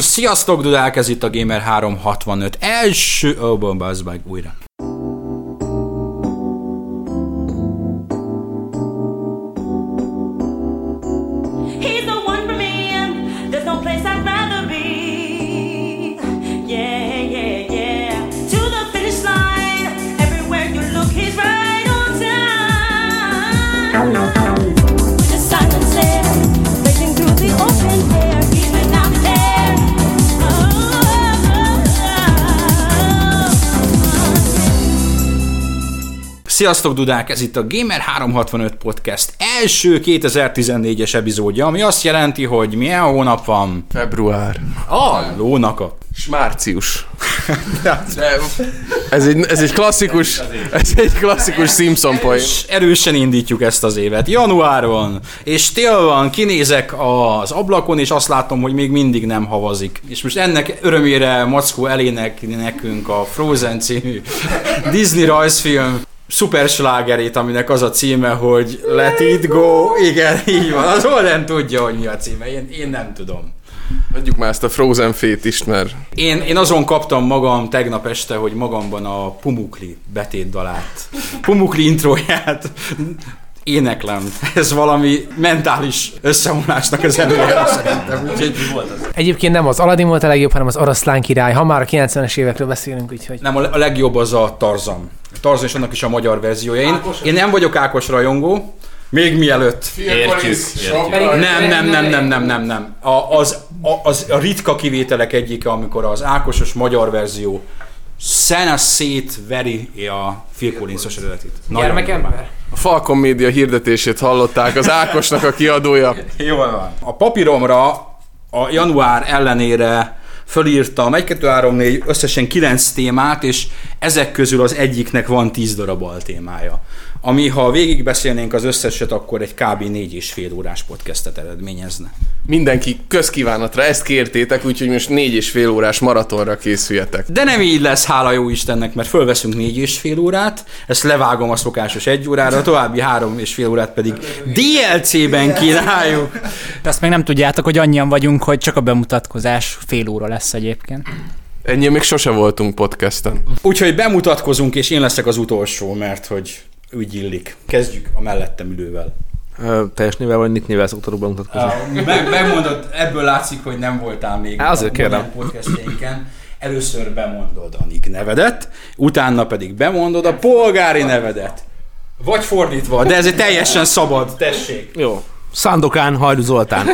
Sziasztok, Dudák, ez itt a Gamer 365 első... Ó, oh, meg, újra. Sziasztok, Dudák, ez itt a Gamer 365 Podcast első 2014-es epizódja, ami azt jelenti, hogy milyen hónap van? Február. A lónak a... És március. Ez egy, ez egy klasszikus, ez egy klasszikus Simpson. És erősen indítjuk ezt az évet. Január van, és tél van, kinézek az ablakon, és azt látom, hogy még mindig nem havazik. És most ennek örömére Mackó elének nekünk a Frozen című Disney rajzfilm szuperslágerét, aminek az a címe, hogy Let it go. Igen, így van. Az nem tudja, hogy mi a címe. Én, én nem tudom. Adjuk már ezt a Frozen fétist, mert Én, én azon kaptam magam tegnap este, hogy magamban a Pumukli betétdalát, Pumukli intróját éneklem. Ez valami mentális összeomlásnak az előre szerintem. Úgyhogy Egyébként nem az Aladdin volt a legjobb, hanem az Oroszlán király, ha már a 90-es évekről beszélünk, úgyhogy... nem, a a legjobb az a Tarzan. Tarzan és annak is a magyar verziója. Én, én nem vagyok Ákos rajongó, még mielőtt. Értjük, Nem, nem, nem, nem, nem, nem, nem. A, az, a, az a ritka kivételek egyike, amikor az Ákosos magyar verzió szene szétveri a Phil Collins-os eredetit. Gyermekember? A Falcon Media hirdetését hallották, az Ákosnak a kiadója. Jól van. A papíromra a január ellenére fölírtam 1, 2, 3, 4, összesen 9 témát, és ezek közül az egyiknek van 10 darab altémája. Ami, ha végigbeszélnénk az összeset, akkor egy kb. 4 és fél órás podcastet eredményezne. Mindenki közkívánatra ezt kértétek, úgyhogy most négy és fél órás maratonra készüljetek. De nem így lesz, hála jó Istennek, mert fölveszünk négy és fél órát, ezt levágom a szokásos egy órára, a további három és fél órát pedig DLC-ben kínáljuk. De azt még nem tudjátok, hogy annyian vagyunk, hogy csak a bemutatkozás fél óra lesz egyébként. Ennyi még sose voltunk podcasten. Úgyhogy bemutatkozunk, és én leszek az utolsó, mert hogy úgy illik. Kezdjük a mellettem ülővel. Ö, teljes nével vagy nick nével szoktad bemutatkozni? Meg, megmondod, ebből látszik, hogy nem voltál még Á, azért a kérem. modern podcastjeinken. Először bemondod a nick nevedet, utána pedig bemondod a polgári nevedet. Vagy fordítva, de ez egy teljesen szabad, tessék. Jó. Szándokán, Hajdu Zoltán.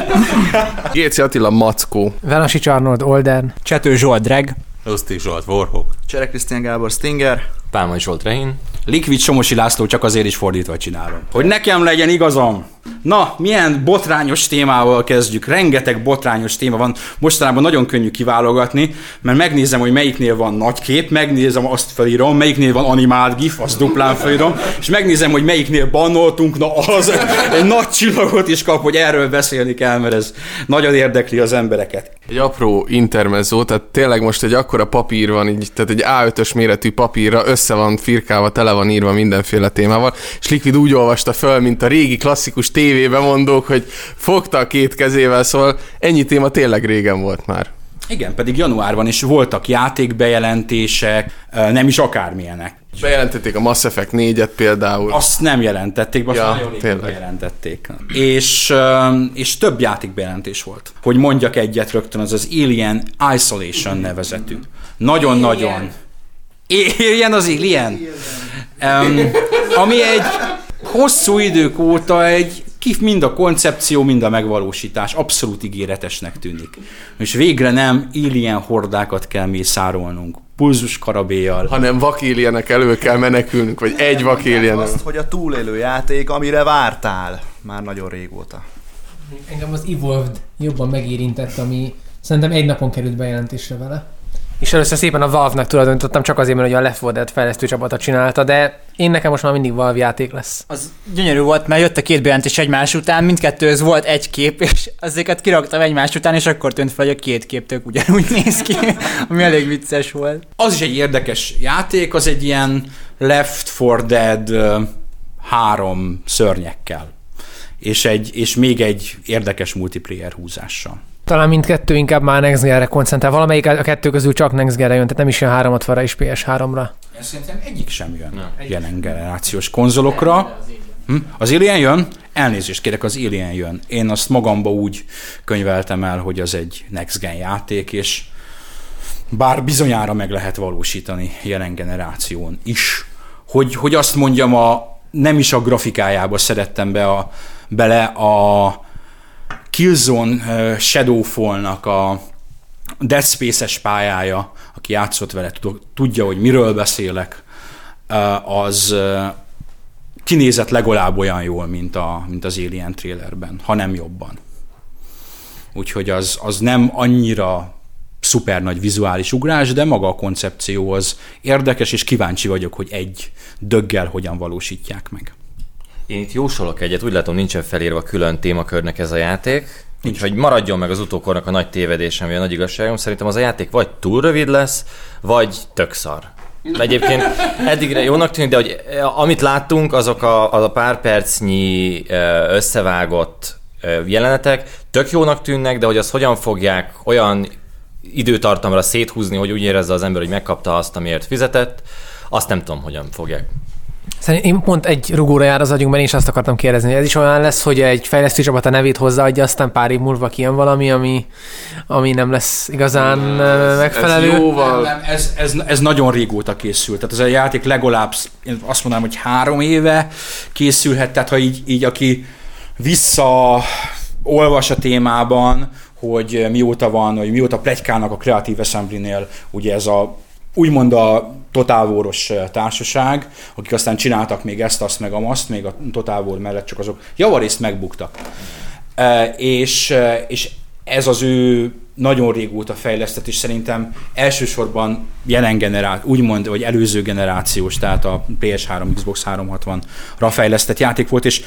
Géci Attila Mackó. Velasics Arnold Olden. Csető Zsolt Dreg. Lustig Zsolt, Warhawk. Csere Krisztián Gábor Stinger. Pálmai Zsolt Rehin. Liquid Somosi László csak azért is fordítva csinálom. Hogy nekem legyen igazam. Na, milyen botrányos témával kezdjük. Rengeteg botrányos téma van. Mostanában nagyon könnyű kiválogatni, mert megnézem, hogy melyiknél van nagy kép, megnézem, azt felírom, melyiknél van animált gif, azt duplán felírom, és megnézem, hogy melyiknél bannoltunk, na az egy nagy csillagot is kap, hogy erről beszélni kell, mert ez nagyon érdekli az embereket. Egy apró intermezzo, tehát tényleg most egy akkora papír van, így, tehát egy A5-ös méretű papírra össze van firkálva, tele van írva mindenféle témával, és Liquid úgy olvasta föl, mint a régi klasszikus tévében mondók, hogy fogta a két kezével, szóval ennyi téma tényleg régen volt már. Igen, pedig januárban is voltak játékbejelentések, nem is akármilyenek. Bejelentették a Mass Effect 4-et például. Azt nem jelentették, azt Ja, nagyon tényleg. bejelentették. És, és több játékbejelentés volt. Hogy mondjak egyet rögtön, az az Alien Isolation nevezetű. Nagyon-nagyon. Alien az Alien? Um, ami egy hosszú idők óta egy kif mind a koncepció, mind a megvalósítás abszolút ígéretesnek tűnik. És végre nem alien hordákat kell mészárolnunk. Pulzus karabéjjal. hanem vakéljenek elő kell menekülnünk, vagy egy vakéljen. Azt, hogy a túlélő játék, amire vártál már nagyon régóta. Engem az Evolved jobban megérintett, ami szerintem egy napon került bejelentésre vele. És először szépen a Valve-nak tulajdonítottam, csak azért, mert ugye a Left 4 Dead fejlesztő csapata csinálta, de én nekem most már mindig Valve játék lesz. Az gyönyörű volt, mert jött a két bejelentés egymás után, mindkettőhöz volt egy kép, és ezeket kiraktam egymás után, és akkor tűnt fel, hogy a két kép tök ugyanúgy néz ki, ami elég vicces volt. Az is egy érdekes játék, az egy ilyen Left 4 Dead három szörnyekkel. És, egy, és még egy érdekes multiplayer húzással. Talán mindkettő inkább már Next Gen-re koncentrál. Valamelyik a kettő közül csak Next Gen-re jön, tehát nem is jön 360-ra és PS3-ra. Én szerintem egyik sem jön jelen generációs konzolokra. Hm? Az Alien jön? Elnézést kérek, az Alien jön. Én azt magamba úgy könyveltem el, hogy az egy Next Gen játék, és bár bizonyára meg lehet valósítani jelen generáción is. Hogy, hogy azt mondjam, a, nem is a grafikájába szerettem be a, bele a Killzone Shadowfall-nak a Dead Space-es pályája, aki játszott vele, tud- tudja, hogy miről beszélek, az kinézett legalább olyan jól, mint, a, mint az Alien trailerben, ha nem jobban. Úgyhogy az, az nem annyira szuper nagy vizuális ugrás, de maga a koncepció az érdekes, és kíváncsi vagyok, hogy egy döggel hogyan valósítják meg. Én itt jósolok egyet, úgy látom nincsen felírva külön témakörnek ez a játék, úgyhogy maradjon meg az utókornak a nagy tévedésem, vagy a nagy igazságom. Szerintem az a játék vagy túl rövid lesz, vagy tök szar. Egyébként eddigre jónak tűnik, de hogy eh, amit láttunk, azok a, az a pár percnyi eh, összevágott eh, jelenetek tök jónak tűnnek, de hogy azt hogyan fogják olyan időtartamra széthúzni, hogy úgy érezze az ember, hogy megkapta azt, amiért fizetett, azt nem tudom, hogyan fogják. Szerintem én pont egy rugóra jár az agyunkban, és azt akartam kérdezni, hogy ez is olyan lesz, hogy egy fejlesztő csapat a nevét hozzáadja, aztán pár év múlva kijön valami, ami, ami nem lesz igazán ö, megfelelő. Ez jóval... Nem, ez, ez, ez nagyon régóta készült. Tehát ez a játék legalább, én azt mondanám, hogy három éve készülhet, tehát ha így, így aki vissza olvas a témában, hogy mióta van, hogy mióta plegykálnak a Creative Assembly-nél, ugye ez a úgymond a Total War-os társaság, akik aztán csináltak még ezt, azt, meg a azt, még a Total War mellett csak azok javarészt megbuktak. E, és, e, és ez az ő nagyon régóta fejlesztett, és szerintem elsősorban jelen generált, úgymond, vagy előző generációs, tehát a PS3, Xbox 360-ra fejlesztett játék volt, és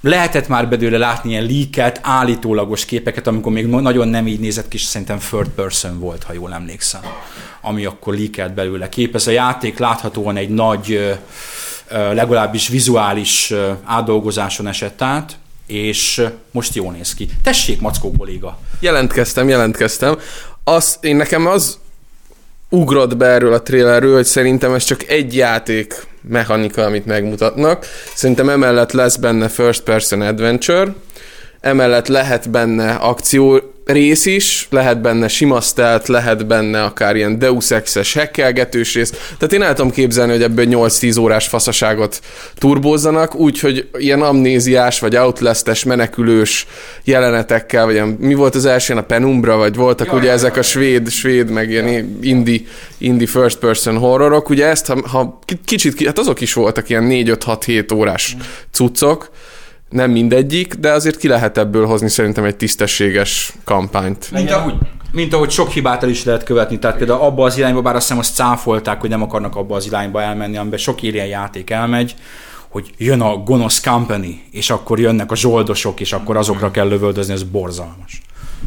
lehetett már belőle látni ilyen leakelt, állítólagos képeket, amikor még nagyon nem így nézett ki, és szerintem third person volt, ha jól emlékszem, ami akkor leakelt belőle kép. Ez a játék láthatóan egy nagy, legalábbis vizuális átdolgozáson esett át, és most jól néz ki. Tessék, Mackó kolléga! Jelentkeztem, jelentkeztem. Az, én nekem az ugrott be erről a trailerről, hogy szerintem ez csak egy játék mechanika, amit megmutatnak. Szerintem emellett lesz benne first person adventure, emellett lehet benne akció rész is, lehet benne sima stealth, lehet benne akár ilyen Deus Ex-es hekkelgetős rész. Tehát én el tudom képzelni, hogy ebből 8-10 órás faszaságot turbózzanak, úgyhogy ilyen amnéziás, vagy outlastes, menekülős jelenetekkel, vagy ilyen, mi volt az első, a Penumbra, vagy voltak ugye ezek a svéd, svéd, meg ilyen indie, indie first person horrorok, ugye ezt, ha, ha ki- kicsit, ki- hát azok is voltak ilyen 4-5-6-7 órás cuccok, nem mindegyik, de azért ki lehet ebből hozni szerintem egy tisztességes kampányt. Mint ahogy, mint ahogy sok hibát el is lehet követni, tehát például abba az irányba, bár azt hiszem azt cáfolták, hogy nem akarnak abba az irányba elmenni, amiben sok ilyen játék elmegy, hogy jön a gonosz company, és akkor jönnek a zsoldosok, és akkor azokra kell lövöldözni, ez borzalmas.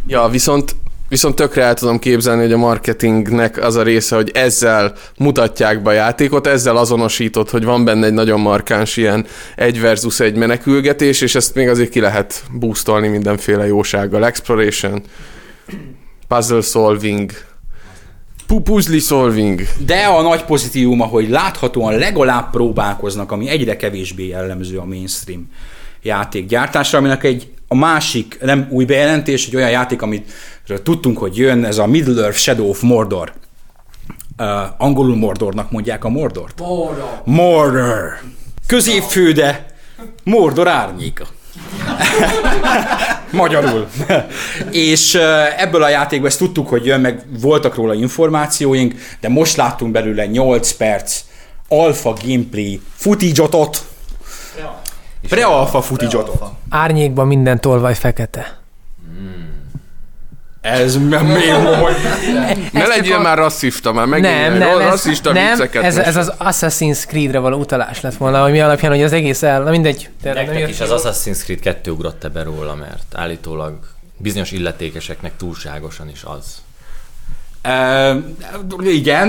Ja, viszont Viszont tökre el tudom képzelni, hogy a marketingnek az a része, hogy ezzel mutatják be a játékot, ezzel azonosított, hogy van benne egy nagyon markáns ilyen egy versus egy menekülgetés, és ezt még azért ki lehet boostolni mindenféle jósággal. Exploration, puzzle solving, pu- puzzle solving. De a nagy pozitívuma, hogy láthatóan legalább próbálkoznak, ami egyre kevésbé jellemző a mainstream játékgyártásra, aminek egy a másik, nem új bejelentés, egy olyan játék, amit tudtunk, hogy jön, ez a Middle-earth Shadow of Mordor. Uh, angolul Mordornak mondják a Mordort? Mordor. Mordor. Középfőde. Mordor árnyéka. Magyarul. és uh, ebből a játékból ezt tudtuk, hogy jön, meg voltak róla információink, de most láttunk belőle 8 perc alfa gameplay footage-otot. Pre-alfa footage-otot. Árnyékban minden tolvaj fekete. Ez mi hogy Ne legyél már rasszista, már megint Nem, nem, ez, rasszista nem vicceket ez, ez az Assassin's Creed-re való utalás lett volna, hogy mi alapján, hogy az egész el, na mindegy. Nektek is az. Assassin's Creed 2 ugrott ebbe róla, mert állítólag bizonyos illetékeseknek túlságosan is az. Uh, igen.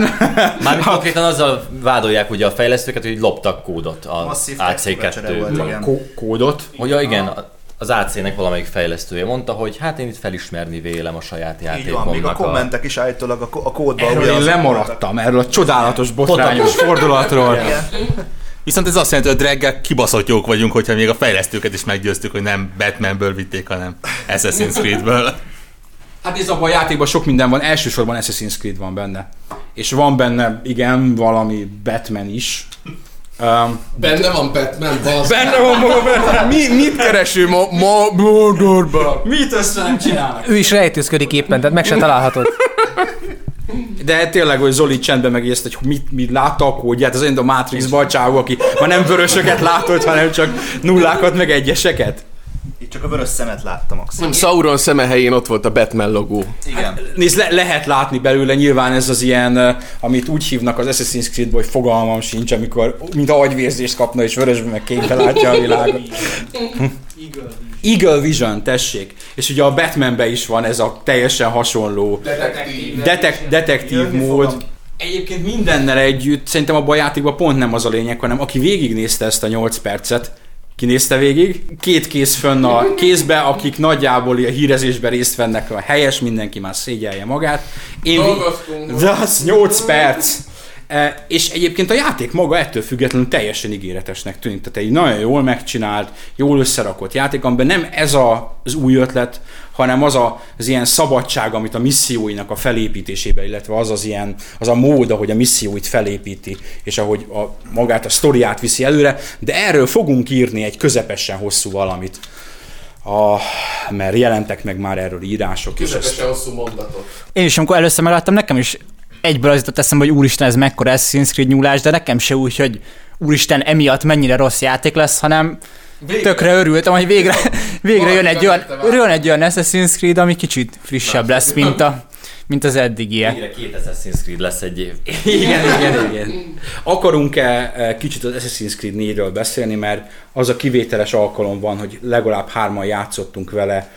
Mármint konkrétan azzal vádolják ugye a fejlesztőket, hogy loptak kódot a Masszív AC2-ből. textbecsere volt, igen. Kó- kódot. Hogy igen, a- az AC-nek valamelyik fejlesztője mondta, hogy hát én itt felismerni vélem a saját Így van, még a játékomnak kommentek is állítólag a, ko- a kódban. Erről én lemaradtam, erről a csodálatos botrányos fordulatról. Igen. Viszont ez azt jelenti, hogy reggel kibaszott jók vagyunk, hogyha még a fejlesztőket is meggyőztük, hogy nem Batmanből vitték, hanem Assassin's Creedből. Hát ez abban a játékban sok minden van, elsősorban Assassin's Creed van benne. És van benne, igen, valami Batman is. Um, Benne van Batman, bazd. benne van maga Batman. Mi, mit kereső ma, ma Mordorba? Mit össze nem csinálnak? Ő is rejtőzködik éppen, tehát meg se találhatod. De tényleg, hogy Zoli csendben megjegyezte, hogy mit, mit látta a kódját, az olyan a Matrixban a csávó, aki már nem vörösöket látott, hanem csak nullákat, meg egyeseket. Itt csak a vörös szemet láttam, Max. Nem, Sauron szeme helyén ott volt a Batman logó. Igen. Nézd, le, lehet látni belőle, nyilván ez az ilyen, amit úgy hívnak az Assassin's creed hogy fogalmam sincs, amikor mint agyvérzést kapna, és vörösben meg kékbe látja a világot. Eagle Vision, tessék. És ugye a Batmanben is van ez a teljesen hasonló detek, detektív Jönni mód. fogom. Egyébként mindennel együtt, szerintem a játékban pont nem az a lényeg, hanem aki végignézte ezt a 8 percet, kinézte végig, két kéz fönn a kézbe, akik nagyjából a hírezésben részt vennek, a helyes, mindenki már szégyelje magát. Én Dolgoztunk. de az 8 perc. E, és egyébként a játék maga ettől függetlenül teljesen ígéretesnek tűnik. Tehát egy nagyon jól megcsinált, jól összerakott játék, amiben nem ez a, az új ötlet, hanem az a, az ilyen szabadság, amit a misszióinak a felépítésében, illetve az az ilyen, az a mód, ahogy a misszióit felépíti, és ahogy a, magát a sztoriát viszi előre, de erről fogunk írni egy közepesen hosszú valamit. A, mert jelentek meg már erről írások, és ezt Közepesen hosszú mondatot. Én is, amikor először megláttam, nekem is egyből az jutott eszembe, hogy úristen, ez mekkora Assassin's Creed nyúlás, de nekem se úgy, hogy úristen, emiatt mennyire rossz játék lesz, hanem Végre. tökre örültem, hogy végre, végre jön egy, olyan, jön egy olyan Assassin's Creed, ami kicsit frissebb lesz, mint, a, mint az eddigie. Végre két Assassin's Creed lesz egy év. Igen, igen, igen. Akarunk-e e, kicsit az Assassin's Creed 4-ről beszélni, mert az a kivételes alkalom van, hogy legalább hárman játszottunk vele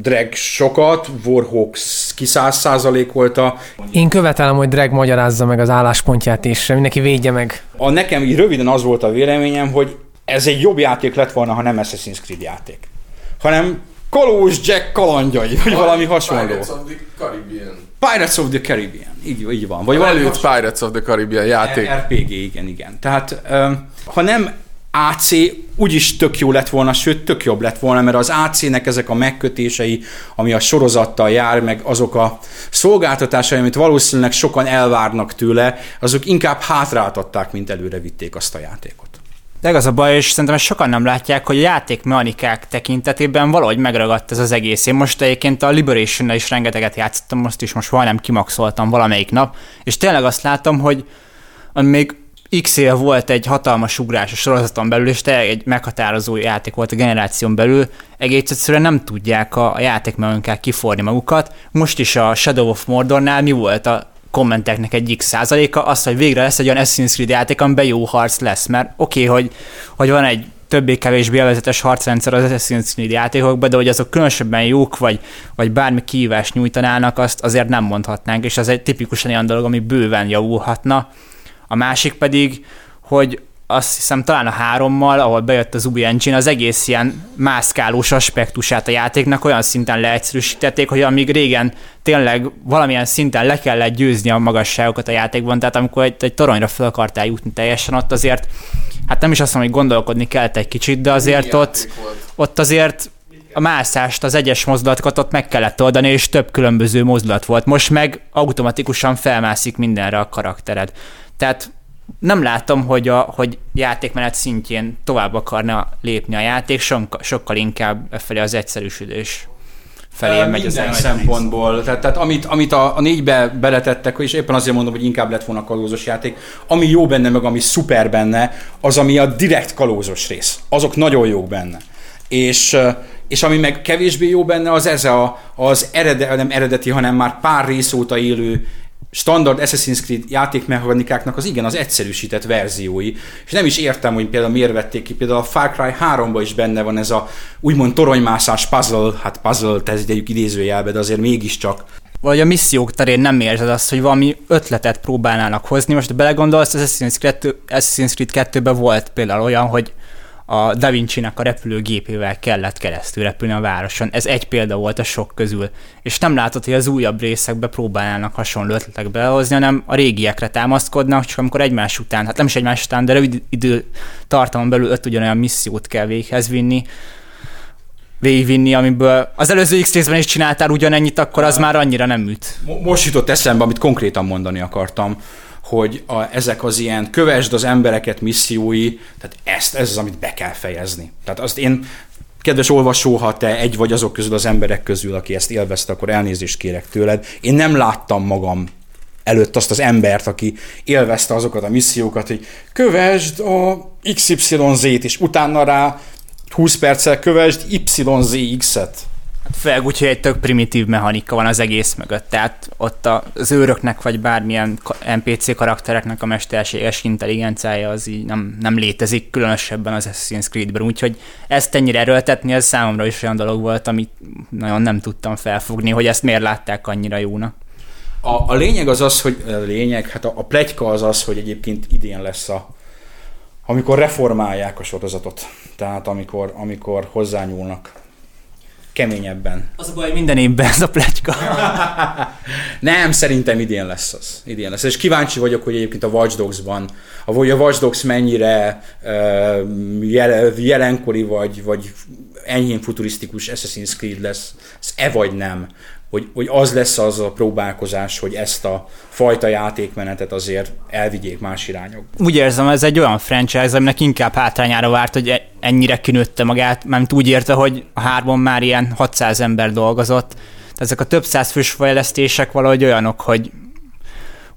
Drag sokat, Warhawk kiszázszázalékolta. Én követelem, hogy Drag magyarázza meg az álláspontját, és mindenki védje meg. A nekem így röviden az volt a véleményem, hogy ez egy jobb játék lett volna, ha nem Assassin's Creed játék. Hanem Kalóz Jack kalandjai, vagy valami hasonló. Pirates of the Caribbean. Pirates of the Caribbean. Így, így van. Vagy valami Előtt Pirates of the Caribbean játék. RPG, igen, igen. Tehát ha nem AC, úgyis tök jó lett volna, sőt, tök jobb lett volna, mert az AC-nek ezek a megkötései, ami a sorozattal jár, meg azok a szolgáltatásai, amit valószínűleg sokan elvárnak tőle, azok inkább hátráltatták, mint előre vitték azt a játékot. De az a baj, és szerintem ezt sokan nem látják, hogy a játékmechanikák tekintetében valahogy megragadt ez az egész. Én most egyébként a liberation is rengeteget játszottam, most is most majdnem kimaxoltam valamelyik nap, és tényleg azt látom, hogy még x éve volt egy hatalmas ugrás a sorozaton belül, és tényleg egy meghatározó játék volt a generáción belül, egész egyszerűen nem tudják a, a játékmechanikák kiforni magukat. Most is a Shadow of Mordornál mi volt a kommenteknek egy x százaléka, az, hogy végre lesz egy olyan Assassin's Creed játék, amiben jó harc lesz, mert oké, okay, hogy, hogy van egy többé-kevésbé élvezetes harcrendszer az Assassin's Creed játékokban, de hogy azok különösebben jók, vagy, vagy bármi kihívást nyújtanának, azt azért nem mondhatnánk, és az egy tipikusan olyan dolog, ami bőven javulhatna. A másik pedig, hogy azt hiszem talán a hárommal, ahol bejött az új engine, az egész ilyen mászkálós aspektusát a játéknak olyan szinten leegyszerűsítették, hogy amíg régen tényleg valamilyen szinten le kellett győzni a magasságokat a játékban, tehát amikor egy, egy toronyra fel akartál jutni teljesen, ott azért, hát nem is azt mondom, hogy gondolkodni kellett egy kicsit, de azért ott, ott azért a mászást, az egyes mozdulatokat ott meg kellett oldani, és több különböző mozdulat volt. Most meg automatikusan felmászik mindenre a karaktered. Tehát nem látom, hogy a hogy játékmenet szintjén tovább akarna lépni a játék, sokkal, sokkal inkább e felé az egyszerűsödés felé Ö, megy az egész. szempontból. Tehát, tehát amit, amit a, a négybe beletettek, és éppen azért mondom, hogy inkább lett volna kalózos játék, ami jó benne, meg ami szuper benne, az, ami a direkt kalózos rész. Azok nagyon jók benne. És, és ami meg kevésbé jó benne, az ez a, az erede, nem eredeti, hanem már pár rész óta élő standard Assassin's Creed játékmechanikáknak az igen, az egyszerűsített verziói. És nem is értem, hogy például miért vették ki. Például a Far Cry 3-ban is benne van ez a úgymond toronymászás puzzle, hát puzzle, tegyük idézőjelbe, de azért mégiscsak. Vagy a missziók terén nem érzed azt, hogy valami ötletet próbálnának hozni. Most belegondolsz, az Assassin's Creed, 2, Assassin's Creed 2-ben volt például olyan, hogy a Da Vinci-nek a repülőgépével kellett keresztül repülni a városon. Ez egy példa volt a sok közül. És nem látod, hogy az újabb részekbe próbálnának hasonló ötletek behozni, hanem a régiekre támaszkodnak, csak amikor egymás után, hát nem is egymás után, de rövid idő tartalon belül öt ugyanolyan missziót kell véghez vinni, végigvinni, amiből az előző X részben is csináltál ugyanennyit, akkor az már annyira nem üt. Mo- Most jutott eszembe, amit konkrétan mondani akartam, hogy a, ezek az ilyen kövesd az embereket missziói, tehát ezt, ez az, amit be kell fejezni. Tehát azt én, kedves olvasó, ha te egy vagy azok közül az emberek közül, aki ezt élvezte, akkor elnézést kérek tőled. Én nem láttam magam előtt azt az embert, aki élvezte azokat a missziókat, hogy kövesd a XYZ-t, és utána rá 20 perccel kövesd YZX-et. Hát főleg úgy, hogy egy tök primitív mechanika van az egész mögött, tehát ott az őröknek vagy bármilyen NPC karaktereknek a mesterséges intelligenciája az így nem, nem létezik, különösebben az Assassin's Creed-ben, úgyhogy ezt ennyire erőltetni, ez számomra is olyan dolog volt, amit nagyon nem tudtam felfogni, hogy ezt miért látták annyira jónak. A, a lényeg az az, hogy a lényeg, hát a, a plegyka az az, hogy egyébként idén lesz a, amikor reformálják a sorozatot. Tehát amikor, amikor hozzányúlnak keményebben. Az a baj, hogy minden évben ez a pletyka. Nem, szerintem idén lesz az. Idén lesz. És kíváncsi vagyok, hogy egyébként a Watch Dogs-ban, a vagy a Watch Dogs mennyire uh, jel, jelenkori vagy, vagy enyhén futurisztikus Assassin's Creed lesz, ez e vagy nem. Hogy, hogy az lesz az a próbálkozás, hogy ezt a fajta játékmenetet azért elvigyék más irányok. Úgy érzem, ez egy olyan franchise, aminek inkább hátrányára várt, hogy e- ennyire kinőtte magát, mert úgy érte, hogy a hárban már ilyen 600 ember dolgozott. Tehát ezek a több száz fős fejlesztések valahogy olyanok, hogy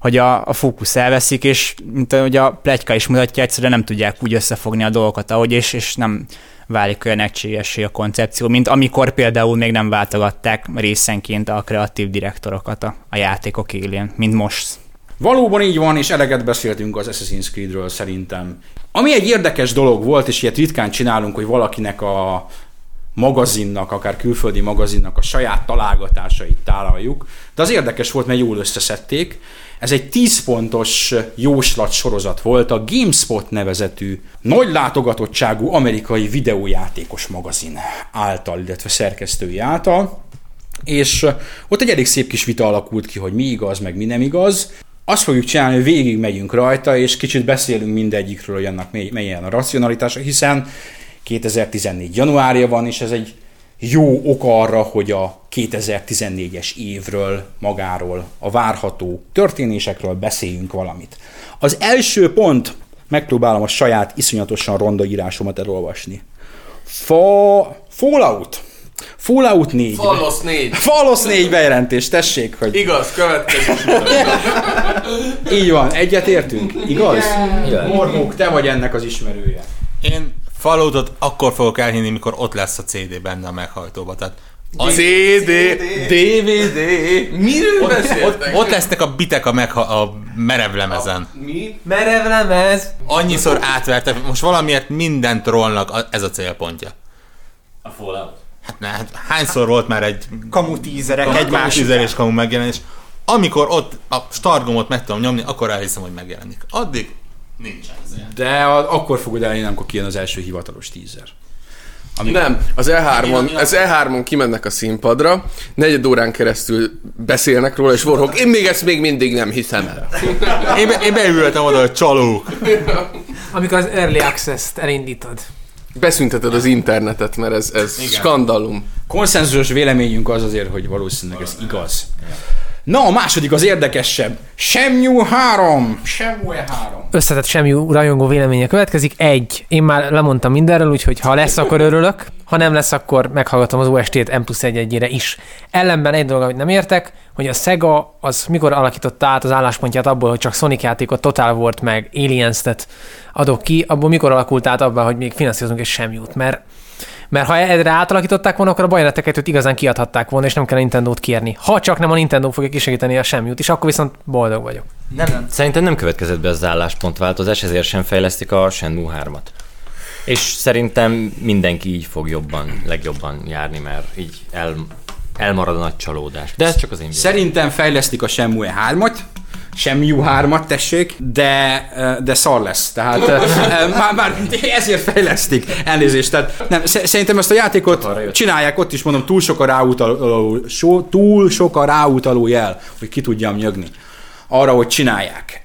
hogy a, a fókusz elveszik, és mint ahogy a plegyka is mutatja, egyszerűen nem tudják úgy összefogni a dolgokat, ahogy és, és nem válik olyan egységessé a koncepció, mint amikor például még nem váltogatták részenként a kreatív direktorokat a, a játékok élén, mint most. Valóban így van, és eleget beszéltünk az Assassin's Creedről szerintem. Ami egy érdekes dolog volt, és ilyet ritkán csinálunk, hogy valakinek a magazinnak, akár külföldi magazinnak a saját találgatásait tálaljuk, de az érdekes volt, mert jól összeszedték. Ez egy 10 pontos jóslat sorozat volt a GameSpot nevezetű nagy látogatottságú amerikai videójátékos magazin által, illetve szerkesztői által és ott egy elég szép kis vita alakult ki, hogy mi igaz, meg mi nem igaz. Azt fogjuk csinálni, hogy végig megyünk rajta, és kicsit beszélünk mindegyikről, hogy annak melyen a racionalitása, hiszen 2014 januárja van, és ez egy jó ok arra, hogy a 2014-es évről, magáról, a várható történésekről beszéljünk valamit. Az első pont, megpróbálom a saját iszonyatosan ronda írásomat elolvasni. Fa... Fallout. Fallout 4. Fallosz 4. Fallosz 4 bejelentés, tessék, hogy Igaz, következő. így van, egyet értünk, igaz? Mormók, te vagy ennek az ismerője. Én Falloutot akkor fogok elhinni, mikor ott lesz a CD benne a meghajtóba. Tehát CD, DVD. Miről ott, beszéltek? ott lesznek a bitek a, megha- a merev lemezen. Mi? Merev lemez! Annyiszor átvertek, most valamiért mindent trollnak, a- ez a célpontja. A Fallout. Hát, ne, hát hányszor volt már egy Kamu tízerek egymás egymás üzenés kamu megjelenés. Amikor ott a stargomot meg tudom nyomni, akkor elhiszem, hogy megjelenik. Addig nincsen. De a, akkor fogod elhinni, amikor kijön az első hivatalos teaser. Ami Nem, az E3-on, az E3-on kimennek a színpadra, negyed órán keresztül beszélnek róla, és Warhawk, én még ezt még mindig nem hiszem el. Én, be, én beültem oda, hogy csalók. Amikor az Early Access-t elindítod. Beszünteted az internetet, mert ez, ez skandalum. Konszenzusos véleményünk az azért, hogy valószínűleg ez igaz. Na, a második az érdekesebb. Shenmue 3. Shenmue 3. Összetett semmi rajongó véleménye következik. Egy. Én már lemondtam mindenről, úgyhogy ha lesz, akkor örülök. Ha nem lesz, akkor meghallgatom az OST-t M plusz egy egyére is. Ellenben egy dolog, amit nem értek, hogy a Sega az mikor alakította át az álláspontját abból, hogy csak Sonic játékot, Total War-t meg Aliens-et adok ki, abból mikor alakult át abban, hogy még finanszírozunk egy semmiút, mert mert ha erre átalakították volna, akkor a Bayonetta 2 igazán kiadhatták volna, és nem kell a Nintendo-t kérni. Ha csak nem a Nintendo fogja kisegíteni a semmiút, és akkor viszont boldog vagyok. Nem, szerintem nem következett be az álláspontváltozás, ezért sem fejlesztik a Shenmue 3-at. És szerintem mindenki így fog jobban, legjobban járni, mert így el, elmarad a nagy csalódás. De ez csak az én véleményem. Szerintem fejlesztik a Shenmue 3-at, semmi U3-at, tessék, de, de szar lesz. Tehát már, már ezért fejlesztik. Elnézést. Tehát nem, sz- szerintem ezt a játékot csinálják, ott is mondom, túl sok a ráutaló, so, túl sok a ráutaló jel, hogy ki tudjam nyögni arra, hogy csinálják.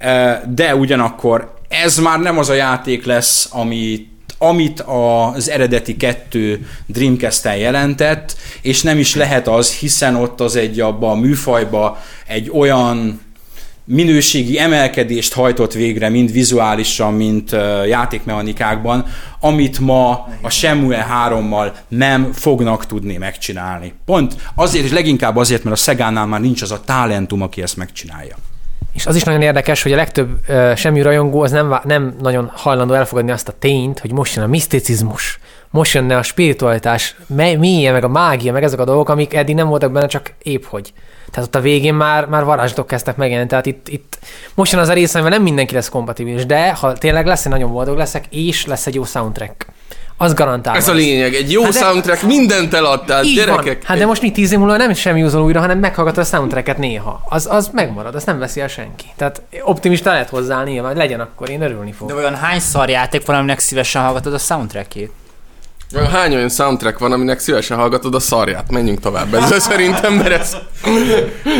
De ugyanakkor ez már nem az a játék lesz, amit amit az eredeti kettő Dreamcast-en jelentett, és nem is lehet az, hiszen ott az egy abba a műfajba egy olyan minőségi emelkedést hajtott végre, mind vizuálisan, mind játékmechanikákban, amit ma a Shenmue 3-mal nem fognak tudni megcsinálni. Pont azért, és leginkább azért, mert a Szegánál már nincs az a talentum, aki ezt megcsinálja. És az is nagyon érdekes, hogy a legtöbb uh, semmi rajongó az nem, nem nagyon hajlandó elfogadni azt a tényt, hogy most jön a miszticizmus, most jönne a spiritualitás, mélye, meg a mágia, meg ezek a dolgok, amik eddig nem voltak benne, csak épp hogy. Tehát ott a végén már, már varázslatok kezdtek megjelenni, tehát itt, itt most jön az a rész, amivel nem mindenki lesz kompatibilis, de ha tényleg lesz, én nagyon boldog leszek, és lesz egy jó soundtrack. Az garantálva. Ez a lényeg, egy jó Hát de- soundtrack, mindent eladtál, Így gyerekek. Van. Hát de most mi tíz év múlva nem semmi úzol újra, hanem meghallgatod a soundtracket néha. Az, az megmarad, azt nem veszi el senki. Tehát optimista lehet hozzá nyilván, legyen akkor, én örülni De fogok. olyan hány szarjáték van, aminek szívesen hallgatod a soundtrackjét? Hány olyan soundtrack van, aminek szívesen hallgatod a szarját? Menjünk tovább ezzel szerintem, mert ez...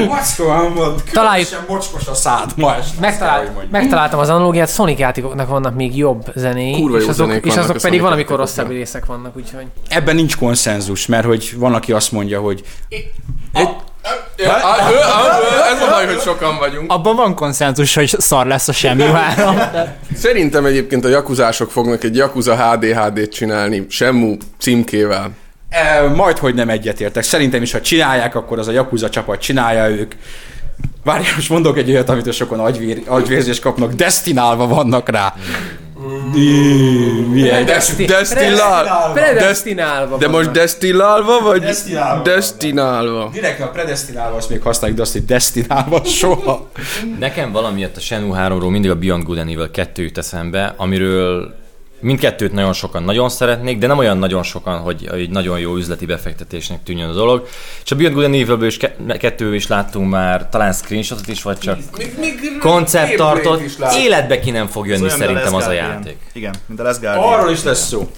Macskóan Találjuk- mocskos a szád ma este. Megtalált, megtaláltam az analógiát, Sonic játékoknak vannak még jobb zenéi, Kurva jó és azok, zenék és azok a pedig valamikor rosszabb részek vannak, úgyhogy... Ebben nincs konszenzus, mert hogy van, aki azt mondja, hogy Ez a baj, hogy sokan vagyunk. Abban van konszenzus, hogy szar lesz a semmi három. Szerintem egyébként a jakuzások fognak egy Yakuza HDHD-t csinálni, Semmu címkével. e, majd, hogy nem egyetértek. Szerintem is, ha csinálják, akkor az a Yakuza csapat csinálja ők. Várjál, most mondok egy olyat, amit sokan agyvér, agyvérzést kapnak, destinálva vannak rá. Milyen? Des- Destilál... Predestinálva De most vannak. destillálva, vagy Destilálva. destinálva? Direkt a predestinálva azt még használjuk, de azt, hogy destinálva soha. Nekem valamiért a Shenmue 3-ról mindig a Beyond Good and Evil 2 jut eszembe, amiről mindkettőt nagyon sokan nagyon szeretnék, de nem olyan nagyon sokan, hogy egy nagyon jó üzleti befektetésnek tűnjön a dolog. És a Beyond Good and Evilből is ke- kettő is láttunk már, talán screenshotot is, vagy csak konceptartot. Életbe ki nem fog jönni szerintem az a játék. Igen, mint a Les Guardian. Arról is lesz szó.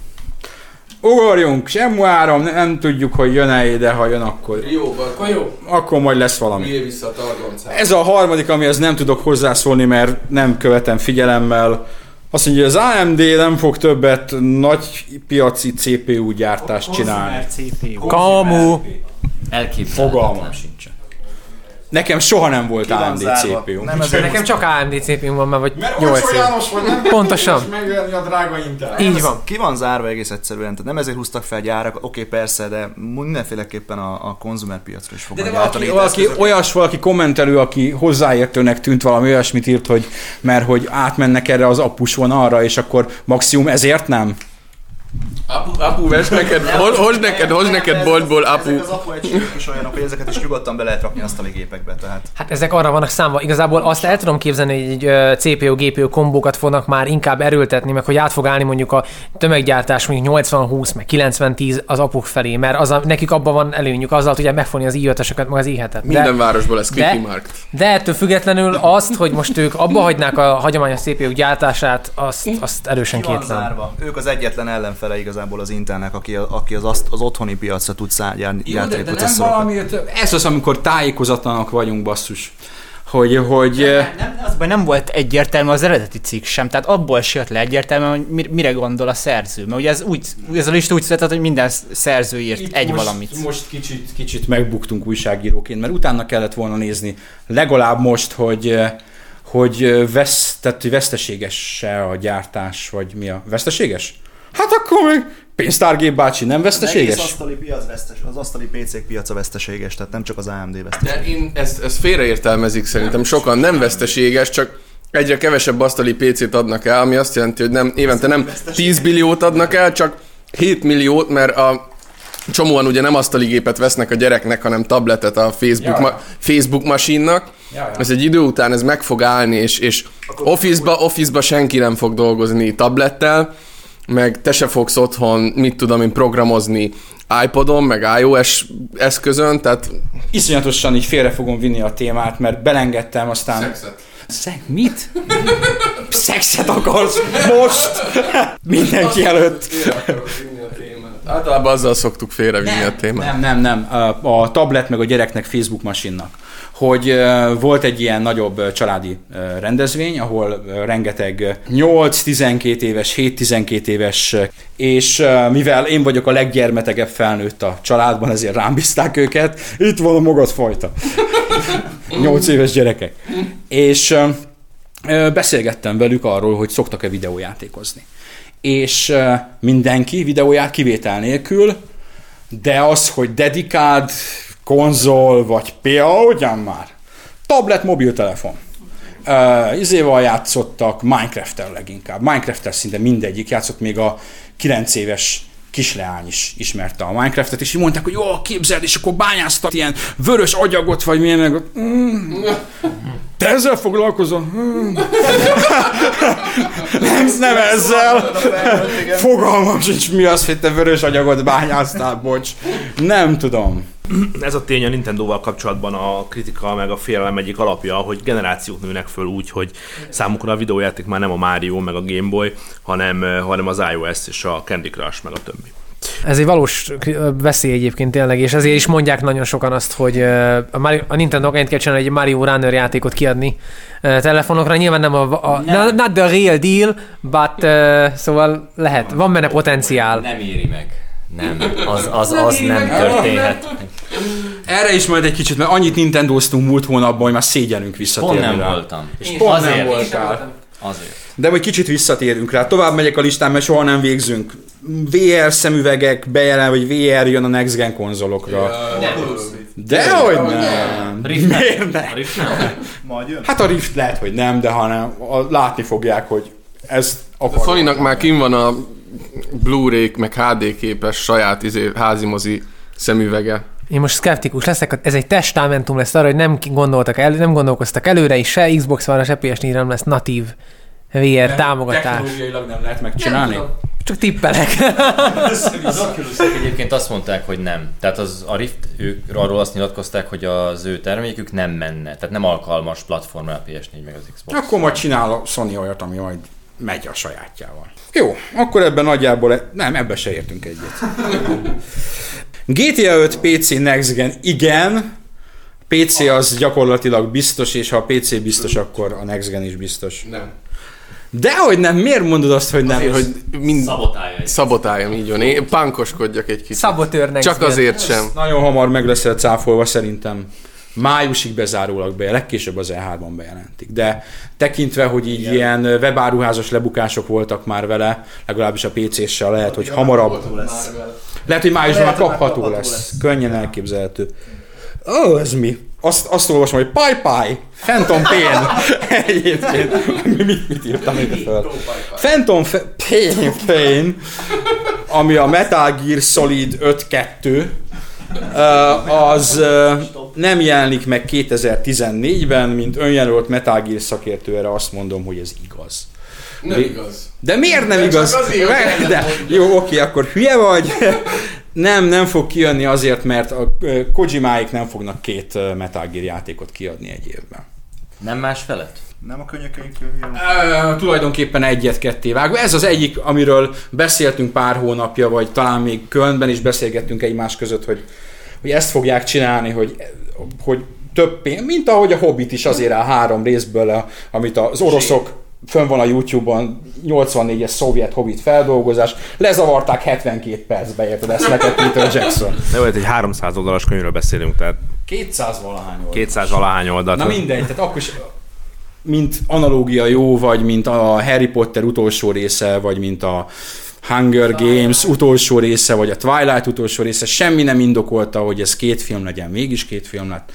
Ugorjunk, sem áram, nem tudjuk, hogy jön-e, de ha jön, akkor, Jó, akkor jó. akkor majd lesz valami. Vissza a. Ez a harmadik, amihez nem tudok hozzászólni, mert nem követem figyelemmel. Azt mondja, hogy az AMD nem fog többet nagy piaci CPU gyártást csinálni. Kamu. Elképzelhetetlen. Fogalmam sincsen. Nekem soha nem volt AMD zárva? CPU. Nem ezért Nekem csak AMD CPU van már, vagy Mert 8 olcsó év. János vagy nem Pontosan. megvenni a drága Intel. Így van. Ki van zárva egész egyszerűen, tehát nem ezért húztak fel gyárak, oké persze, de mindenféleképpen a, a konzumer piacra is fognak De gyártani. valaki, olyas valaki kommentelő, aki hozzáértőnek tűnt valami olyasmit írt, hogy mert hogy átmennek erre az apus vonalra, és akkor maximum ezért nem? Apu, apu, vesz neked, hozd neked, hozd neked boltból, apu. Ezek az apu egységek is olyanok, hogy ezeket is nyugodtan be lehet rakni asztali gépekbe, tehát. Hát ezek arra vannak számva. Igazából azt el tudom képzelni, hogy egy ö, CPU-GPU kombókat fognak már inkább erőltetni, meg hogy át fog állni mondjuk a tömeggyártás mondjuk 80-20, meg 90-10 az apuk felé, mert az a, nekik abban van előnyük, azzal tudják megfogni az i 5 meg az i 7 Minden városból lesz de- Clicky Markt. De ettől függetlenül azt, hogy most ők abba hagynák a hagyományos CPU gyártását, azt, azt erősen kétlem. Ők az egyetlen ellenfele igazából az Intelnek, aki, aki az, azt, az otthoni piacra tud szá- gyár, Jó, gyártani de, de nem processzorokat. valami, ez az, amikor tájékozatlanak vagyunk, basszus. Hogy, hogy eh, Nem, az nem volt egyértelmű az eredeti cikk sem, tehát abból se jött le egyértelműen, hogy mi- mire gondol a szerző. Mert ugye ez, úgy, ez a lista úgy született, hogy minden szerző írt itt egy most, valamit. Most kicsit, kicsit megbuktunk újságíróként, mert utána kellett volna nézni legalább most, hogy eh, hogy eh, vesz, tehát, hogy veszteséges-e a gyártás, vagy mi a veszteséges? Hát akkor meg pénztárgép bácsi, nem Az veszteséges? asztali piac vesztes, az asztali PC-k piaca veszteséges, tehát nem csak az AMD vesztes. De én ezt, ezt félreértelmezik szerintem. Sokan nem veszteséges, csak egyre kevesebb asztali PC-t adnak el, ami azt jelenti, hogy nem, évente nem 10 billiót adnak el, csak 7 milliót, mert a csomóan ugye nem asztali gépet vesznek a gyereknek, hanem tabletet a Facebook, ma, Facebook masinnak. Ez egy idő után ez meg fog állni, és, és office-ba, office-ba senki nem fog dolgozni tablettel, meg te se fogsz otthon, mit tudom én, programozni iPodon, meg iOS eszközön, tehát Iszonyatosan így félre fogom vinni a témát, mert belengedtem, aztán... Szexet. Szeg, mit? Szexet akarsz most? Mindenki előtt. Általában azzal szoktuk félrevinni a témát. Nem, nem, nem. A, a tablet meg a gyereknek Facebook masinnak. Hogy volt egy ilyen nagyobb családi rendezvény, ahol rengeteg 8-12 éves, 7-12 éves, és mivel én vagyok a leggyermetegebb felnőtt a családban, ezért rám bízták őket. Itt van a magad fajta. 8 éves gyerekek. És beszélgettem velük arról, hogy szoktak-e videójátékozni. És mindenki videóját kivétel nélkül, de az, hogy dedikált konzol, vagy PA, ugyan már? Tablet, mobiltelefon. Uh, izéval játszottak, Minecraft-tel leginkább. Minecraft-tel szinte mindegyik játszott, még a 9 éves kisleány is ismerte a Minecraftet, és így mondták, hogy jó, képzeld, és akkor bányáztak ilyen vörös agyagot, vagy milyen, meg, mm, te ezzel foglalkozol? Mm. nem, nem ezzel. Fogalmam sincs, mi az, hogy te vörös agyagot bányáztál, bocs. Nem tudom. Ez a tény a Nintendo-val kapcsolatban a kritika meg a félelem egyik alapja, hogy generációk nőnek föl úgy, hogy számukra a videójáték már nem a Mario meg a Game Boy, hanem, eh, hanem az iOS és a Candy Crush meg a többi. Ez egy valós veszély egyébként tényleg, és ezért is mondják nagyon sokan azt, hogy ö, a, Mario, a Nintendo ennyit kell csinálni, egy Mario Runner játékot kiadni ö, telefonokra. Nyilván nem a, a not, not the real deal, but ö, szóval lehet, van benne potenciál. Nem éri meg. Nem, az, az, az nem történhet. Erre is majd egy kicsit, mert annyit Nintendo-ztunk múlt hónapban, hogy már szégyenünk visszatérni Pont nem rá. voltam. És pont Azért. nem voltál. Azért. De majd kicsit visszatérünk rá. Tovább megyek a listán, mert soha nem végzünk. VR szemüvegek bejelen, vagy VR jön a Next Gen konzolokra. Dehogy nem. Miért ne? Majd jön. Hát a Rift lehet, hogy nem, de hanem a, látni fogják, hogy ezt A akar. Sony-nak már kim van a Blu-ray meg HD képes saját izé, házimozi szemüvege. Én most szkeptikus leszek, ez egy testamentum lesz arra, hogy nem gondoltak elő, nem gondolkoztak előre, és se Xbox van, se PS4 nem lesz natív VR támogatás. Technológiailag nem lehet megcsinálni. Csak tippelek. Az oculus egyébként azt mondták, hogy nem. Tehát az, a Rift, ők arról azt nyilatkozták, hogy az ő termékük nem menne. Tehát nem alkalmas platformra a PS4 meg az Xbox. Akkor majd csinál a Sony olyat, ami majd megy a sajátjával. Jó, akkor ebben nagyjából, e- nem, ebbe se értünk egyet. GTA 5 PC Next Gen, igen. PC az gyakorlatilag biztos, és ha a PC biztos, akkor a Next Gen is biztos. Nem. Dehogy nem, miért mondod azt, hogy nem? Azért, hogy mind Szabotálja szabotáljam így van. Én pánkoskodjak egy kicsit. Szabotőrnek. Csak azért sem. Nagyon hamar meg leszel cáfolva szerintem. Májusig bezárólag be, legkésőbb az E3-ban bejelentik. De tekintve, hogy így Igen. ilyen webáruházas lebukások voltak már vele, legalábbis a PC-sel lehet, hogy hamarabb. lesz. Lehet, hogy májusban már kapható kapható lesz. lesz. Könnyen elképzelhető. Ó, oh, ez mi? Azt, azt olvasom, hogy Pai Pai, Phantom Pain. Egyébként. Mi- mit, mit írtam ide fel? Phantom Fe- Pain, Pain, ami a Metal Gear Solid 5-2, Uh, az uh, nem jelenik meg 2014-ben, mint önjelölt Metal Gear szakértő, erre azt mondom, hogy ez igaz. Nem igaz. De miért nem De csak igaz? azért, de, mondja. jó, oké, akkor hülye vagy. Nem, nem fog kijönni azért, mert a Kojimáik nem fognak két Metal Gear játékot kiadni egy évben. Nem más felett? Nem a könyökeink jön. Uh, tulajdonképpen egyet-ketté vágva. Ez az egyik, amiről beszéltünk pár hónapja, vagy talán még Kölnben is beszélgettünk egymás között, hogy, hogy ezt fogják csinálni, hogy, hogy több pénz, mint ahogy a Hobbit is azért áll három részből, a- amit az oroszok fönn van a YouTube-on 84-es szovjet Hobbit feldolgozás, lezavarták 72 percbe, érted ezt neked Peter Jackson. De vagy egy 300 oldalas könyvről beszélünk, tehát 200 valahány oldal. 200 valahány oldalt. Na mindegy, tehát akkor is, mint analógia jó, vagy mint a Harry Potter utolsó része, vagy mint a Hunger Games utolsó része, vagy a Twilight utolsó része, semmi nem indokolta, hogy ez két film legyen, mégis két film lett.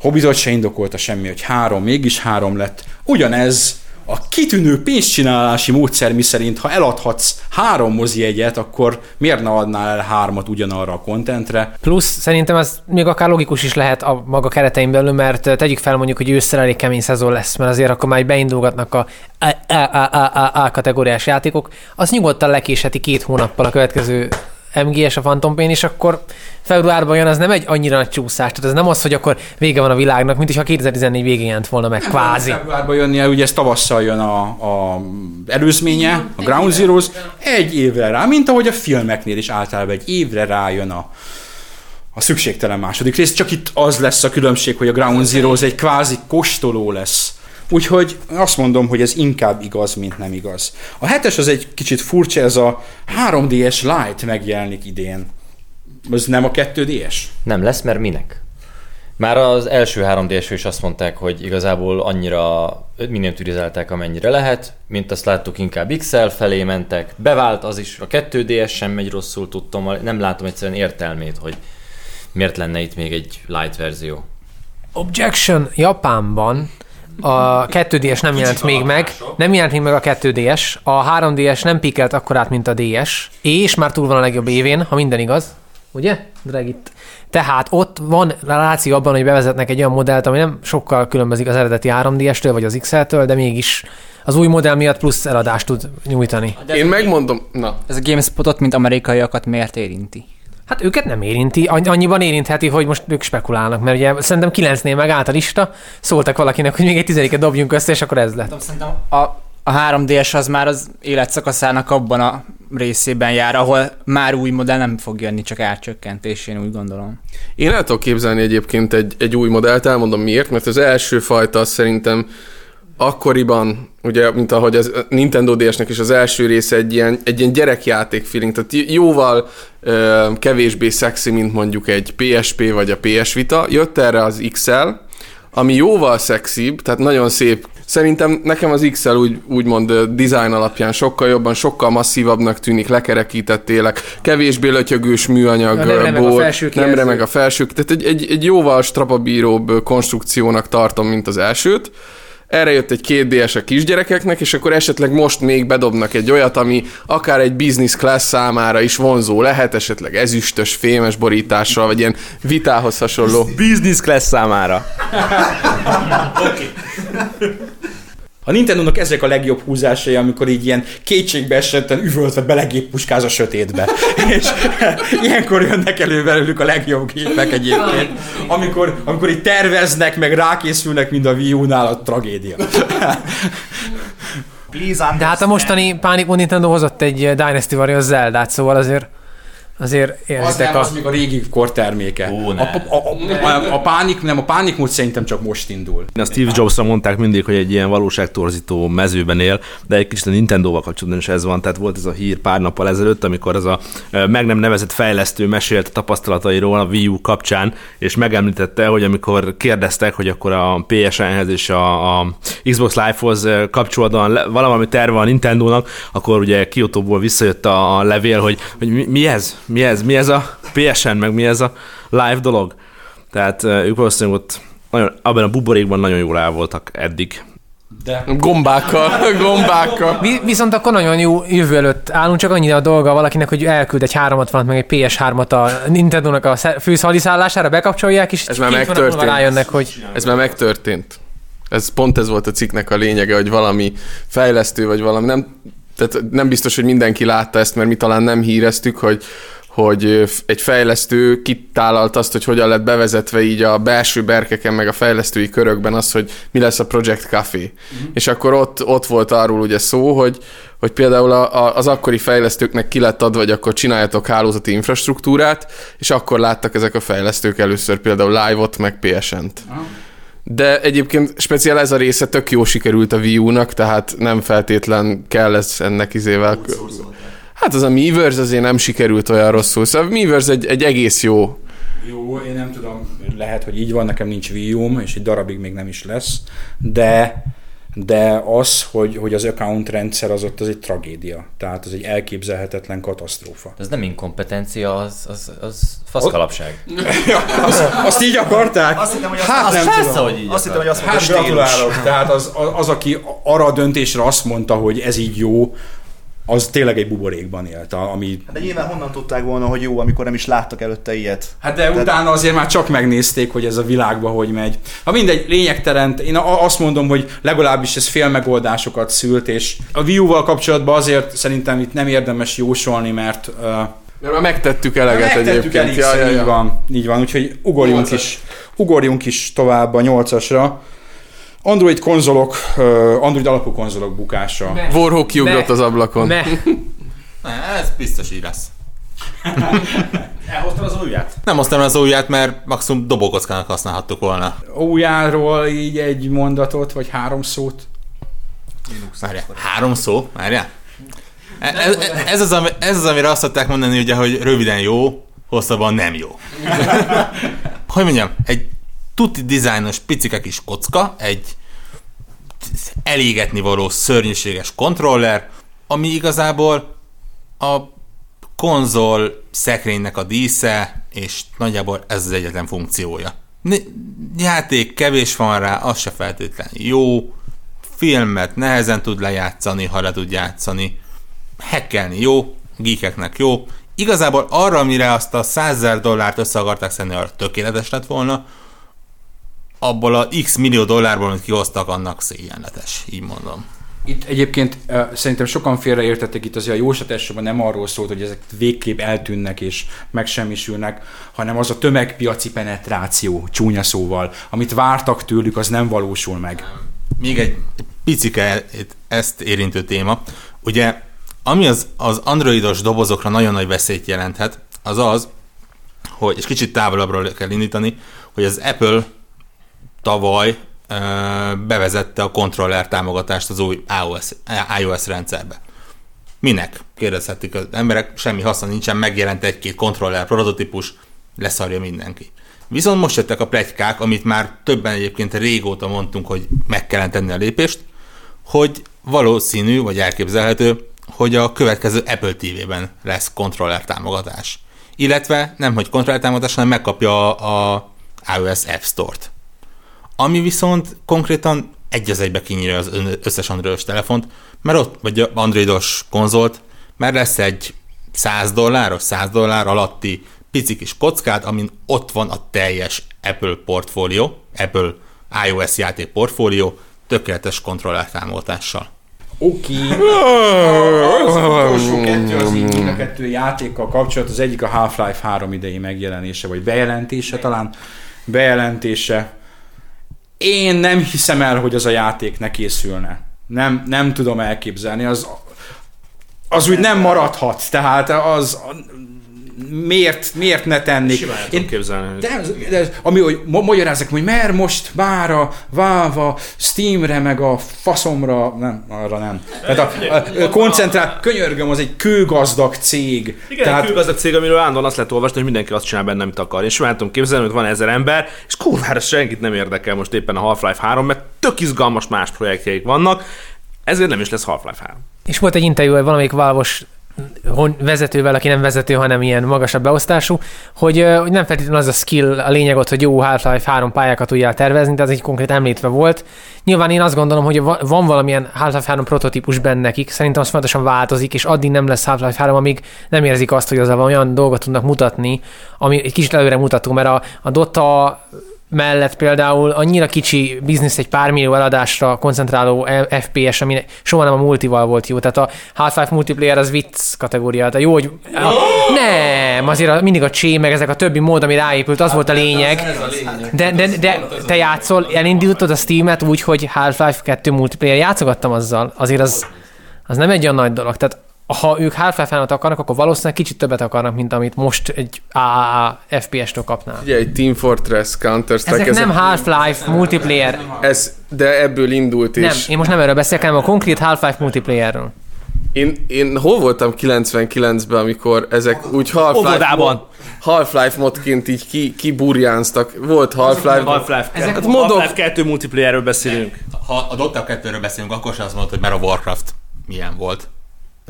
Hobbitot se indokolta semmi, hogy három, mégis három lett. Ugyanez a kitűnő pénzcsinálási módszer, miszerint ha eladhatsz három mozi egyet, akkor miért ne adnál el hármat ugyanarra a kontentre? Plusz szerintem ez még akár logikus is lehet a maga keretein belül, mert tegyük fel mondjuk, hogy ősszel elég kemény szezon lesz, mert azért akkor már beindulgatnak A, A kategóriás játékok, az nyugodtan lekésheti két hónappal a következő MGS, a Phantom Pain, és akkor februárban jön, az nem egy annyira nagy csúszás. Tehát ez nem az, hogy akkor vége van a világnak, mint ha 2014 végén jelent volna meg, kvázi. Februárban jönnie, ugye ez tavasszal jön a, a előzménye, a Ground Zeroes, egy évre rá, mint ahogy a filmeknél is általában egy évre rájön a, a szükségtelen második rész, csak itt az lesz a különbség, hogy a Ground Zeroes egy kvázi kóstoló lesz. Úgyhogy azt mondom, hogy ez inkább igaz, mint nem igaz. A hetes az egy kicsit furcsa, ez a 3DS Lite megjelenik idén. Ez nem a 2DS? Nem lesz, mert minek? Már az első 3 ds is azt mondták, hogy igazából annyira miniaturizálták amennyire lehet, mint azt láttuk, inkább XL felé mentek. Bevált az is, a 2DS sem megy rosszul, tudtam, nem látom egyszerűen értelmét, hogy miért lenne itt még egy light verzió. Objection Japánban a 2DS nem jelent még meg, nem jelent még meg a 2DS, a 3DS nem pikelt akkorát, mint a DS, és már túl van a legjobb évén, ha minden igaz, ugye? Dragit. Tehát ott van ráció abban, hogy bevezetnek egy olyan modellt, ami nem sokkal különbözik az eredeti 3DS-től vagy az XL-től, de mégis az új modell miatt plusz eladást tud nyújtani. Én megmondom, na, Ez a GameSpotot, mint amerikaiakat miért érinti? Hát őket nem érinti, Anny- annyiban érintheti, hogy most ők spekulálnak, mert ugye szerintem 9-nél megállt a lista, szóltak valakinek, hogy még egy tizediket dobjunk össze, és akkor ez lett. Szerintem a, a 3DS az már az életszakaszának abban a részében jár, ahol már új modell nem fog jönni, csak árcsökkentés, én úgy gondolom. Én el tudok képzelni egyébként egy, egy új modellt, elmondom miért, mert az első fajta az szerintem akkoriban, ugye, mint ahogy az Nintendo DS-nek is az első része egy ilyen, egy ilyen gyerekjáték feeling, tehát jóval ö, kevésbé szexi, mint mondjuk egy PSP vagy a PS Vita. Jött erre az XL, ami jóval szexibb, tehát nagyon szép. Szerintem nekem az XL úgy, úgymond design alapján sokkal jobban, sokkal masszívabbnak tűnik, lekerekített élek, kevésbé lötyögős műanyag, Ja, nem ö, remeg a felső nem remeg a felső, tehát egy, egy, egy jóval strapabíróbb konstrukciónak tartom, mint az elsőt. Erre jött egy két DS a kisgyerekeknek, és akkor esetleg most még bedobnak egy olyat, ami akár egy business class számára is vonzó lehet, esetleg ezüstös, fémes borítással, vagy ilyen vitához hasonló. Business class számára. A Nintendo-nak ezek a legjobb húzásai, amikor így ilyen kétségbe esetten üvöltve belegéppuskáz a sötétbe. És ilyenkor jönnek elő belőlük a legjobb gépek egyébként. Amikor, amikor így terveznek, meg rákészülnek, mint a Wii U-nál, a tragédia. De hát a mostani Panic Nintendo hozott egy Dynasty Warriors Zeldát, szóval azért azért Az érzitek nem, a... az még a régi kor terméke. Ó, a, ne. a, a, a, a, pánik, nem, a pánik mód szerintem csak most indul. A Steve Jobsra mondták mindig, hogy egy ilyen valóságtorzító mezőben él, de egy kicsit a Nintendo-val kapcsolatban is ez van. Tehát volt ez a hír pár nappal ezelőtt, amikor az a meg nem nevezett fejlesztő mesélt a tapasztalatairól a Wii U kapcsán, és megemlítette, hogy amikor kérdeztek, hogy akkor a PSN-hez és a, a Xbox Live-hoz le- valami terve a Nintendo-nak, akkor ugye Kyoto-ból visszajött a, a levél, hogy, hogy mi, mi ez? Mi ez? Mi ez a PSN, meg mi ez a live dolog? Tehát ők valószínűleg ott nagyon, abban a buborékban nagyon jól el voltak eddig. De Gombákkal, gombákkal. Vi- Viszont akkor nagyon jó jövő előtt állunk, csak annyi a dolga valakinek, hogy elküld egy 360 meg egy PS3-at a Nintendo-nak a főszaliszállására, bekapcsolják, és Ez már megtörtént. rájönnek, hogy Ez már megtörtént. Ez pont ez volt a cikknek a lényege, hogy valami fejlesztő, vagy valami nem, tehát nem biztos, hogy mindenki látta ezt, mert mi talán nem híreztük, hogy hogy egy fejlesztő kitálalt azt, hogy hogyan lett bevezetve így a belső berkeken, meg a fejlesztői körökben az, hogy mi lesz a Project Café. Mm-hmm. És akkor ott, ott volt arról ugye szó, hogy, hogy például a, a, az akkori fejlesztőknek ki lett adva, hogy akkor csináljatok hálózati infrastruktúrát, és akkor láttak ezek a fejlesztők először például live-ot, meg PSN-t. De egyébként speciál ez a része tök jó sikerült a Wii U-nak, tehát nem feltétlen kell ez ennek izével... Hát az a Miiverse azért nem sikerült olyan rosszul. Szóval a Miiverse egy, egy egész jó. Jó, én nem tudom, lehet, hogy így van, nekem nincs Wii U-m, és egy darabig még nem is lesz, de de az, hogy, hogy az account rendszer az ott az egy tragédia. Tehát az egy elképzelhetetlen katasztrófa. Ez nem inkompetencia, az, az, az faszkalapság. Azt, azt így akarták? Azt hittem, hogy azt, Hát nem Persze, tudom. hogy így azt hittem, hogy azt Hát gratulálok. Tehát az, az, aki arra a döntésre azt mondta, hogy ez így jó, az tényleg egy buborékban élt, ami... De nyilván honnan tudták volna, hogy jó, amikor nem is láttak előtte ilyet. Hát de utána azért már csak megnézték, hogy ez a világba hogy megy. Ha mindegy, lényegtelen, én azt mondom, hogy legalábbis ez fél megoldásokat szült, és a Wii U-val kapcsolatban azért szerintem itt nem érdemes jósolni, mert uh, De már megtettük eleget Megtettük egyébként. elégszer, Ja, ja, így ja. van, így van, úgyhogy ugorjunk is, ugorjunk is tovább a nyolcasra. Android konzolok, Android alapú konzolok bukása. Warhawk kiugrott az ablakon. Me, Ne, ez biztos így lesz. Elhoztam az újját? Nem hoztam az újját, mert maximum dobókockának használhattuk volna. Újjáról így egy mondatot, vagy három szót. Várjál, három szó, várjál. E- Ez, ez, az, ami, ez az, amire azt szokták mondani, ugye, hogy röviden jó, hosszabban nem jó. hogy mondjam, egy tuti dizájnos picike kis kocka, egy elégetni való szörnyűséges kontroller, ami igazából a konzol szekrénynek a dísze, és nagyjából ez az egyetlen funkciója. Játék kevés van rá, az se feltétlenül jó, filmet nehezen tud lejátszani, ha le tud játszani, hackelni jó, geekeknek jó, igazából arra, amire azt a 100 000 dollárt össze akarták szedni, arra tökéletes lett volna, abból a x millió dollárból, amit kihoztak, annak szégyenletes, így mondom. Itt egyébként uh, szerintem sokan félreértettek itt azért a jósatásban nem arról szólt, hogy ezek végképp eltűnnek és megsemmisülnek, hanem az a tömegpiaci penetráció, csúnya szóval, amit vártak tőlük, az nem valósul meg. Még egy picike ezt érintő téma. Ugye, ami az, az androidos dobozokra nagyon nagy veszélyt jelenthet, az az, hogy, és kicsit távolabbról kell indítani, hogy az Apple tavaly bevezette a kontroller támogatást az új iOS, iOS rendszerbe. Minek? Kérdezhetik az emberek, semmi haszna nincsen, megjelent egy-két kontroller prototípus, leszarja mindenki. Viszont most jöttek a plegykák, amit már többen egyébként régóta mondtunk, hogy meg kellene tenni a lépést, hogy valószínű, vagy elképzelhető, hogy a következő Apple TV-ben lesz kontroller támogatás. Illetve nem, hogy kontroller támogatás, hanem megkapja a, a iOS App Store-t. Ami viszont konkrétan egy az egybe kinyírja az összes androidos telefont, mert ott, vagy a androidos konzolt, mert lesz egy 100 dolláros, 100 dollár alatti pici kis kockát, amin ott van a teljes Apple portfólió, Apple iOS játék portfólió, tökéletes kontroller támogatással. Oké. Az utolsó kettő az így a kettő játékkal kapcsolat, az egyik a Half-Life 3 idei megjelenése, vagy bejelentése talán, bejelentése. Én nem hiszem el, hogy az a játék ne készülne. Nem, nem tudom elképzelni, az, az úgy nem maradhat, tehát az miért, miért ne tennék? Simán tudom képzelni. hogy- De, de ami, hogy ma- magyarázzák, hogy mert most már a Váva, Steamre, meg a faszomra, nem, arra nem. Tehát a, a, a koncentrát, könyörgöm, az egy kőgazdag cég. Igen, Tehát, egy külgazdag cég, amiről állandóan azt lehet olvasni, hogy mindenki azt csinál benne, amit akar. Én simán tudom képzelni, hogy van ezer ember, és kurvára senkit nem érdekel most éppen a Half-Life 3, mert tök izgalmas más projektjeik vannak, ezért nem is lesz Half-Life 3. És volt egy interjú egy valamelyik valós hon- vezetővel, aki nem vezető, hanem ilyen magasabb beosztású, hogy, hogy nem feltétlenül az a skill a lényeg ott, hogy jó Half-Life 3 pályákat tudjál tervezni, de az egy konkrét említve volt. Nyilván én azt gondolom, hogy va- van valamilyen Half-Life 3 prototípus benne nekik, szerintem az folyamatosan változik, és addig nem lesz Half-Life 3, amíg nem érzik azt, hogy azzal olyan dolgot tudnak mutatni, ami egy kicsit előre mutató, mert a, a Dota mellett például annyira kicsi biznisz egy pár millió eladásra koncentráló FPS, ami soha nem a multival volt jó. Tehát a Half-Life multiplayer az vicc kategória. Tehát jó, hogy... Nem, azért a, mindig a csé, meg ezek a többi mód, ami ráépült, az volt a lényeg. De, de, de te játszol, elindítottad a Steam-et úgy, hogy Half-Life 2 multiplayer játszogattam azzal. Azért az, az nem egy olyan nagy dolog. Tehát ha ők 3 akarnak, akkor valószínűleg kicsit többet akarnak, mint amit most egy AAA FPS-től kapnál. Ugye egy Team Fortress, Counter-Strike, Ezek nem Half-Life multiplayer. ez, de ebből indult Nem, és én most nem erről beszélek, hanem a konkrét Half-Life multiplayerről. én, én hol voltam 99-ben, amikor ezek úgy Half-Life, mod, Half-Life modként így ki, kiburjánztak. Volt Half-Life, Half-Life, Hát hát mondok- Half-Life 2 multiplayerről beszélünk. Ha a Dota 2-ről beszélünk, akkor sem azt mondod, hogy mert a Warcraft milyen volt.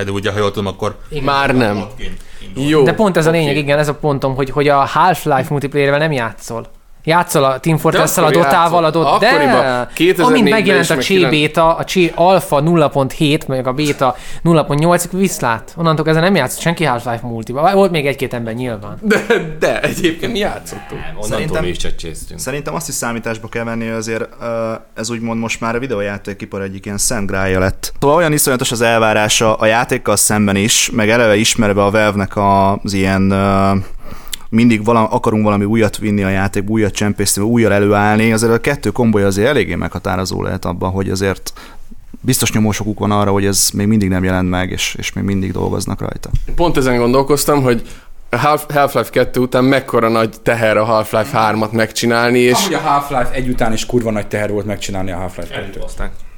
Pedig ugye, ha jól tudom, akkor már nem. Jó. De pont ez a lényeg, igen, ez a pontom, hogy, hogy a Half-Life multiplayervel nem játszol. Játszol a Team Fortress-szel, a Dotával, a. Dot, de Akkoriban, 2004-ben amint megjelent a meg Csé Beta, a Csé Alpha 0.7, meg a Beta 0.8, viszlát. Onnantól kezdve nem játszott senki Half-Life multiba. Volt még egy-két ember nyilván. De, de egyébként mi játszottunk. Onnantól Szerintem- mi is csak csésztünk. Szerintem azt is számításba kell venni, hogy azért ez úgymond most már a videójátékipar egyik ilyen szent grálja lett. Szóval olyan iszonyatos az elvárása a játékkal szemben is, meg eleve ismerve a Valve-nek az ilyen mindig valami, akarunk valami újat vinni a játék, újat csempészni, újjal előállni, azért a kettő kombolya azért eléggé meghatározó lehet abban, hogy azért biztos nyomósokuk van arra, hogy ez még mindig nem jelent meg, és, és még mindig dolgoznak rajta. Pont ezen gondolkoztam, hogy a Half- Half-Life 2 után mekkora nagy teher a Half-Life 3-at megcsinálni, és Amúgy a Half-Life egy után is kurva nagy teher volt megcsinálni a Half-Life 2-t.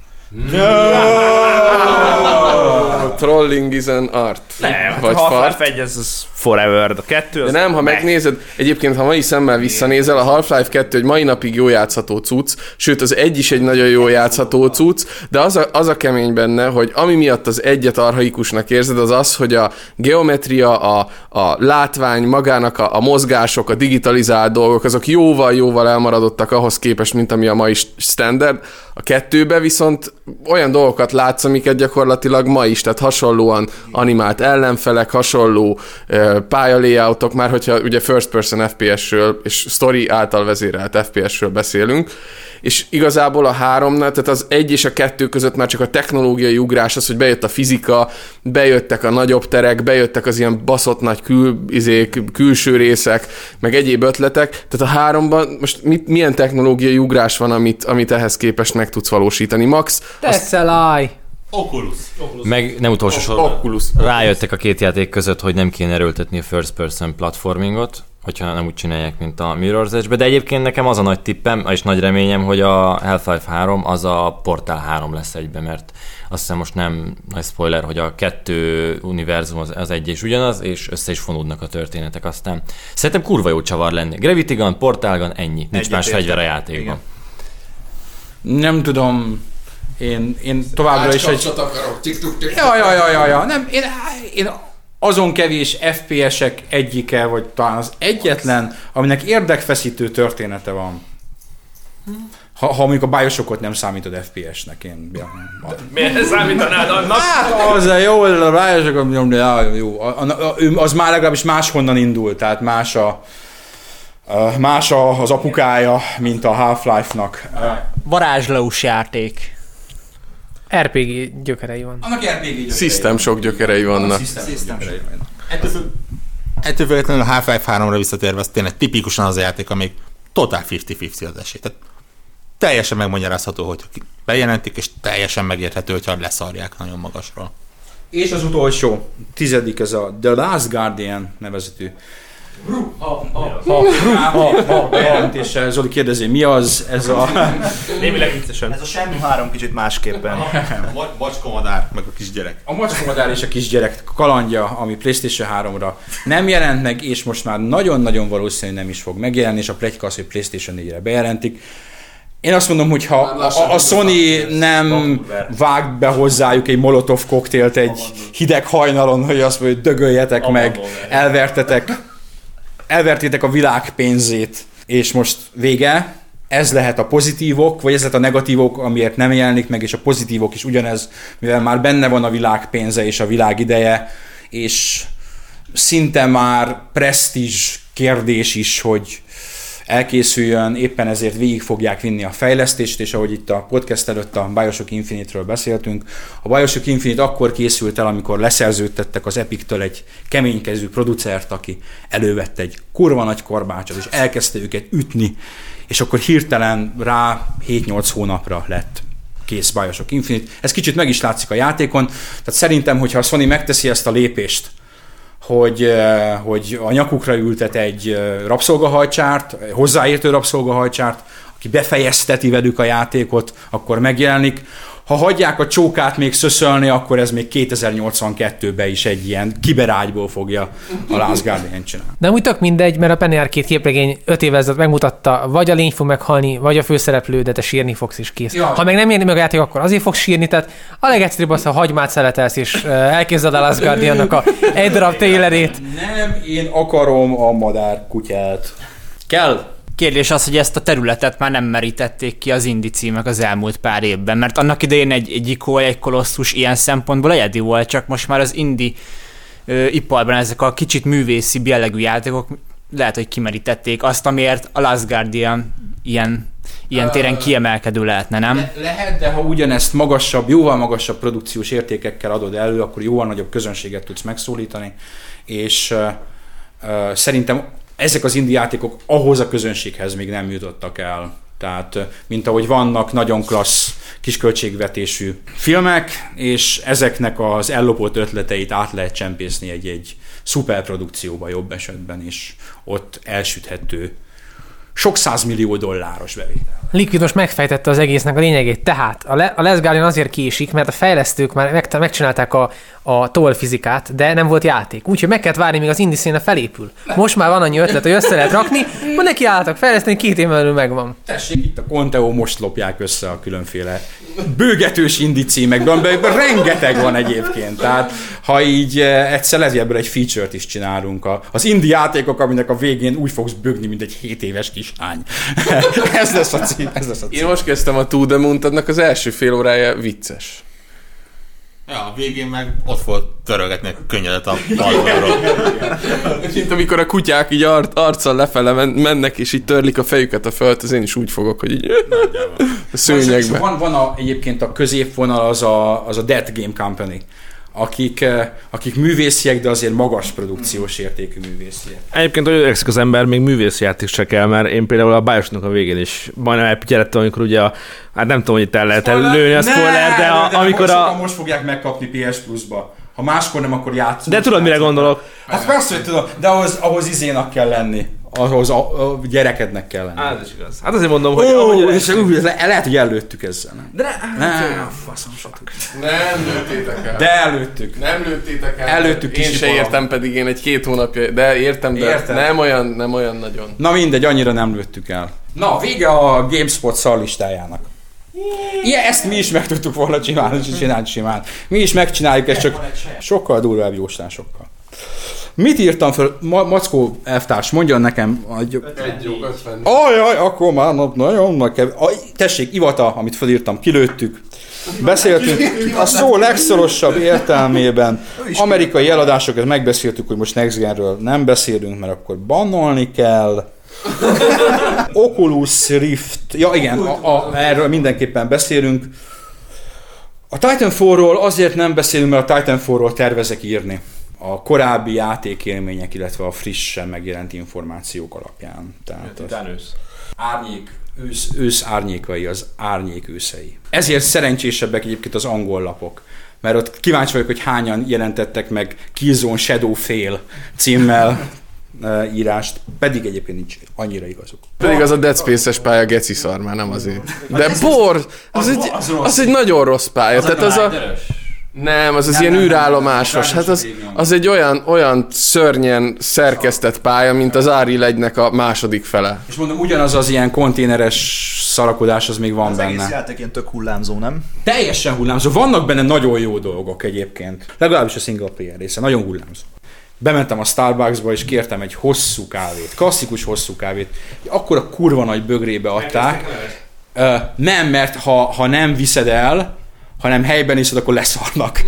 A trolling is an art. nem, Vagy a Half-Life fart. 1 ez, ez forever, a kettő De az nem, ha meh. megnézed, egyébként ha mai szemmel visszanézel, a Half-Life 2 egy mai napig jó játszható cucc, sőt az egy is egy nagyon jó játszható cucc, de az a, az a kemény benne, hogy ami miatt az egyet arhaikusnak érzed, az az, hogy a geometria, a, a látvány, magának a, a mozgások, a digitalizált dolgok, azok jóval-jóval elmaradottak ahhoz képest, mint ami a mai standard. A kettőbe viszont olyan dolgokat látsz, amiket gyakorlatilag ma is, tehát hasonlóan animált ellenfelek, hasonló uh, már hogyha ugye first person FPS-ről és story által vezérelt FPS-ről beszélünk, és igazából a háromnál, tehát az egy és a kettő között már csak a technológiai ugrás az, hogy bejött a fizika, bejöttek a nagyobb terek, bejöttek az ilyen baszott nagy kül, izék, külső részek, meg egyéb ötletek, tehát a háromban most mit, milyen technológiai ugrás van, amit, amit ehhez képest meg tudsz valósítani? Max, That's a lie. Oculus. Meg nem utolsó sorban Oculus. rájöttek a két játék között, hogy nem kéne erőltetni a first person platformingot, hogyha nem úgy csinálják, mint a Mirror's Edge-be, de egyébként nekem az a nagy tippem, és nagy reményem, hogy a Half-Life 3 az a Portal 3 lesz egybe, mert azt hiszem most nem nagy spoiler, hogy a kettő univerzum az, az egy és ugyanaz, és össze is fonódnak a történetek aztán. Szerintem kurva jó csavar lenni. Gravity Gun, Portal Gun, ennyi. Nincs más Egyetértek. fegyver a játékban. Igen. Nem tudom, én, én továbbra is egy... akarok. Ja, ja, ja, ja, ja. Nem, én, én azon kevés FPS-ek egyike, vagy talán az egyetlen, aminek érdekfeszítő története van. Ha, ha mondjuk a Bioshockot nem számítod FPS-nek, én... Ja, Miért számítanád annak? hát az a jó, a Bioshock, ja, jó. A, a, a, az már legalábbis máshonnan indul, tehát más a, a más a, az apukája, mint a Half-Life-nak. Varázslós játék. RPG gyökerei van. Annak RPG System sok gyökerei vannak. System gyökerei vannak. Ettől függetlenül a Half-Life 3-ra visszatérve, az tényleg tipikusan az a játék, amíg totál 50-50 az esély. Tehát teljesen megmagyarázható, hogy bejelentik, és teljesen megérthető, hogyha leszarják nagyon magasról. És az utolsó, tizedik, ez a The Last Guardian nevezetű. És Zoli kérdezi, mi az ez a... Némileg viccesen. Ez a semmi három kicsit másképpen. A bacskomadár, meg a kisgyerek. A macskomadár és a kisgyerek kalandja, ami PlayStation 3-ra nem jelent meg, és most már nagyon-nagyon valószínű nem is fog megjelenni, és a pletyka az, hogy PlayStation 4-re bejelentik. Én azt mondom, hogy ha a, a Sony nem vág be hozzájuk egy molotov koktélt egy hideg hajnalon, hogy azt mondja, hogy dögöljetek meg, elvertetek, elvertétek a világ pénzét, és most vége, ez lehet a pozitívok, vagy ez lehet a negatívok, amiért nem jelenik meg, és a pozitívok is ugyanez, mivel már benne van a világ pénze és a világ ideje, és szinte már presztízs kérdés is, hogy elkészüljön, éppen ezért végig fogják vinni a fejlesztést, és ahogy itt a podcast előtt a Bioshock Infinite-ről beszéltünk, a Bioshock Infinite akkor készült el, amikor leszerződtettek az Epic-től egy keménykezű producert, aki elővette egy kurva nagy korbácsot, és elkezdte őket ütni, és akkor hirtelen rá 7-8 hónapra lett kész Bioshock Infinite. Ez kicsit meg is látszik a játékon, tehát szerintem, hogyha a Sony megteszi ezt a lépést, hogy, eh, hogy a nyakukra ültet egy eh, rabszolgahajcsárt, hozzáértő rabszolgahajcsárt, aki befejezteti velük a játékot, akkor megjelenik. Ha hagyják a csókát még szöszölni, akkor ez még 2082-ben is egy ilyen kiberágyból fogja a Last Guardian csinálni. De úgy tök mindegy, mert a Penny Arcade képregény 5 évvel ezelőtt megmutatta, vagy a lény fog meghalni, vagy a főszereplő, de te sírni fogsz és kész. Ja. Ha meg nem érni meg a játék, akkor azért fogsz sírni, tehát a legegyszerűbb az, ha hagymát szeletelsz, és elkezded a Last Guardiannak a egy darab trailerét. Nem, én akarom a madár kutyát. Kell. Kérdés az, hogy ezt a területet már nem merítették ki az indi címek az elmúlt pár évben, mert annak idején egy, egy Ikoly, egy kolosszus ilyen szempontból egyedi volt, csak most már az indi ö, iparban ezek a kicsit művészi jellegű játékok lehet, hogy kimerítették azt, amiért a Last Guardian ilyen, ilyen téren kiemelkedő lehetne, nem? Le- lehet, de ha ugyanezt magasabb, jóval magasabb produkciós értékekkel adod elő, akkor jóval nagyobb közönséget tudsz megszólítani, és uh, uh, szerintem ezek az indie ahhoz a közönséghez még nem jutottak el. Tehát, mint ahogy vannak nagyon klassz kisköltségvetésű filmek, és ezeknek az ellopott ötleteit át lehet csempészni egy-egy szuperprodukcióba jobb esetben, és ott elsüthető sok százmillió dolláros bevétel. Liquid most megfejtette az egésznek a lényegét. Tehát a, Le- Les Guardian azért késik, mert a fejlesztők már meg- megcsinálták a, a toll fizikát, de nem volt játék. Úgyhogy meg kellett várni, míg az indie színe felépül. Most már van annyi ötlet, hogy össze lehet rakni, ma neki álltak fejleszteni, két év belül megvan. Tessék, itt a Conteo most lopják össze a különféle bőgetős indi címekben, amiben rengeteg van egyébként. Tehát, ha így eh, egyszer hogy ebből egy feature-t is csinálunk. Az indi játékok, aminek a végén úgy fogsz bőgni, mint egy 7 éves kislány. ez lesz a cím. Ez lesz a Én cím. most kezdtem a To The Moon-t, annak az első fél órája vicces. Ja, a végén meg ott volt törögetni a könnyedet a balkonról. Mint amikor a kutyák így ar- arccal lefele men- mennek, és így törlik a fejüket a föld, az én is úgy fogok, hogy így a szőnyegbe. Van, van a, egyébként a középvonal az a, az a Dead Game Company, akik, eh, akik művésziek, de azért magas produkciós értékű művésziek. Egyébként, hogy öregszik az ember, még művészjáték se kell, mert én például a Bioshock a végén is majdnem elpityelettem, amikor ugye a, hát nem tudom, hogy itt el lehet lőni a spoiler, de a, amikor a... most fogják megkapni PS Plus-ba. Ha máskor nem, akkor játszunk. De tudod, mire gondolok? Hát persze, hogy tudom, de ahhoz, ahhoz izénak kell lenni. Ahhoz a, a gyerekednek kell lenni. Hát, ez igaz. Hát azért mondom, hogy... Ó, ahogy- és úgy, le, lehet, hogy előttük ezzel. Nem? De ne, Nem, faszom, stb. Nem lőttétek el. De előttük. Nem lőttétek el. Előttük Én se értem, pedig én egy két hónapja, de értem, de Érted? nem olyan, nem olyan nagyon. Na mindegy, annyira nem lőttük el. Na, vége a GameSpot szarlistájának. Igen, ezt mi is meg tudtuk volna csinálni, csinálni simán. Mi is megcsináljuk ezt, csak sokkal durvább jóslásokkal. Mit írtam föl? Ma- Mackó elvtárs, mondjon nekem. Hogy... Egy jó, 50. Ajaj, akkor már na- nagyon nagy kev... A, tessék, Ivata, amit felírtam, kilőttük. Beszéltünk a szó legszorosabb értelmében. Amerikai eladásokat megbeszéltük, hogy most Next Gen-ről nem beszélünk, mert akkor bannolni kell. Oculus Rift, ja igen, a, a, erről mindenképpen beszélünk. A Titanfall-ról azért nem beszélünk, mert a Titanfall-ról tervezek írni. A korábbi játékélmények, illetve a frissen megjelent információk alapján. Tehát az árnyék, ősz, ősz árnyékai, az árnyék őszei. Ezért szerencsésebbek egyébként az angol lapok. Mert ott kíváncsi vagyok, hogy hányan jelentettek meg Killzone Shadow Fail címmel írást, pedig egyébként nincs annyira igazuk. Pedig az a Dead Space-es pálya geci szar, már nem azért. De bor, az, egy, az az egy nagyon rossz pálya. Tehát az a, nem, az az Nem, ilyen nem, űrállomásos. nem, Hát az, az egy olyan, olyan szörnyen szerkesztett pálya, mint az Ári legynek a második fele. És mondom, ugyanaz az ilyen konténeres szarakodás, az még van Az egész benne. játék ilyen tök hullámzó, nem? Teljesen hullámzó. Vannak benne nagyon jó dolgok egyébként. Legalábbis a single player része. Nagyon hullámzó. Bementem a Starbucksba, és kértem egy hosszú kávét. Klasszikus hosszú kávét. Akkor a kurva nagy bögrébe adták. Nem, mert ha, ha nem viszed el, hanem helyben iszod, akkor leszarnak.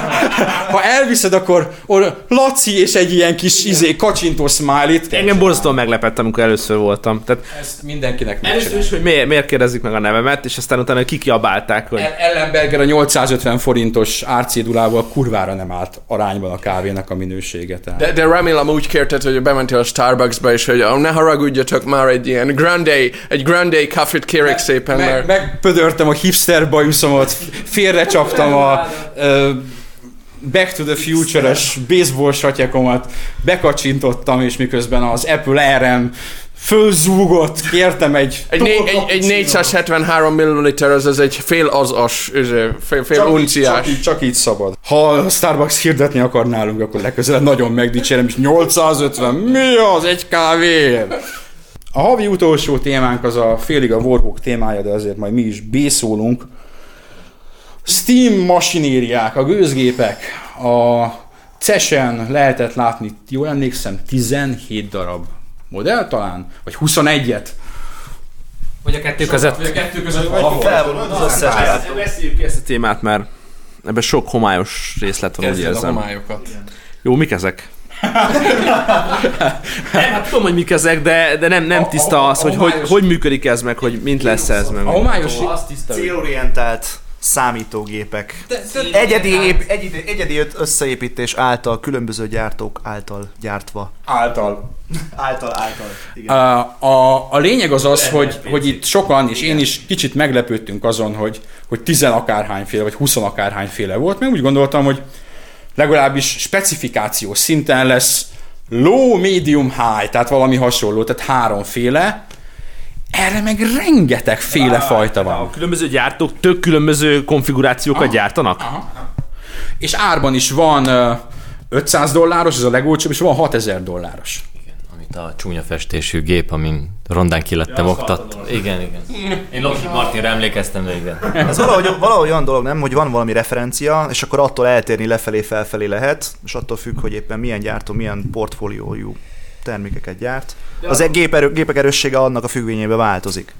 ha elviszed, akkor or, Laci és egy ilyen kis izé, kacsintó smiley-t. Engem borzasztóan meglepett, amikor először voltam. Tehát Ezt mindenkinek először megcsinál. is, hogy miért, miért kérdezik meg a nevemet, és aztán utána kikiabálták, hogy... El- Ellenberger a 850 forintos árcédulával kurvára nem állt arányban a kávénak a minősége. Tehát. De, de remélem úgy kérted, hogy bementél a Starbucksba, és hogy oh, ne haragudjatok már egy ilyen grande, egy grande kafét kérek szépen, Meg, mert... megpödörtem a hipster bajuszomat, félrecsaptam a ö, Back to the Future-es baseball satyakomat, bekacsintottam, és miközben az Apple RM fölzúgott, kértem egy... Egy, né, egy, egy 473 ml, az, az egy fél az-as, fél, fél csak így, unciás. csak, így, csak így szabad. Ha a Starbucks hirdetni akar nálunk, akkor legközelebb nagyon megdicsérem, és 850, mi az egy kávéért? A havi utolsó témánk az a félig a Warhawk témája, de azért majd mi is bészólunk. Steam masinériák, a gőzgépek, a CES-en lehetett látni, jól emlékszem, 17 darab modell talán, vagy 21-et. Vagy a kettő között. Vagy a kettő között az gyártó. Beszéljük ki ezt a témát, mert ebben sok homályos részlet van, úgy Kezdjed a érzem. homályokat. Jó, mik ezek? nem, hát tudom, hogy mik ezek, de, de nem, nem A- tiszta a- az, a hogy, hogy homályos- hogy működik ez meg, hogy mint lesz ez meg. A homályos, Célorientált számítógépek. Egyedi, ép, egyedi, egyedi összeépítés által, különböző gyártók által gyártva. által Által, által. Igen. A, a, a lényeg az az, hogy, hogy itt sokan, és én is kicsit meglepődtünk azon, hogy, hogy tizen akárhányféle, vagy huszon akárhányféle volt, mert úgy gondoltam, hogy legalábbis specifikációs szinten lesz low, medium, high, tehát valami hasonló, tehát háromféle. Erre meg rengeteg féle fajta A van. különböző gyártók tök különböző konfigurációkat gyártanak? És árban is van ö, 500 dolláros, ez a legolcsóbb, és van 6000 dolláros. Amit a csúnya festésű gép, amin rondán ki lettem oktat. Igen, igen. Én Lockheed Martinra emlékeztem, de igen. Ez valahogy, valahogy olyan dolog, nem, hogy van valami referencia, és akkor attól eltérni lefelé, felfelé lehet, és attól függ, hogy éppen milyen gyártó, milyen portfóliójú termékeket gyárt. Az egy gépek erőssége annak a függvényében változik.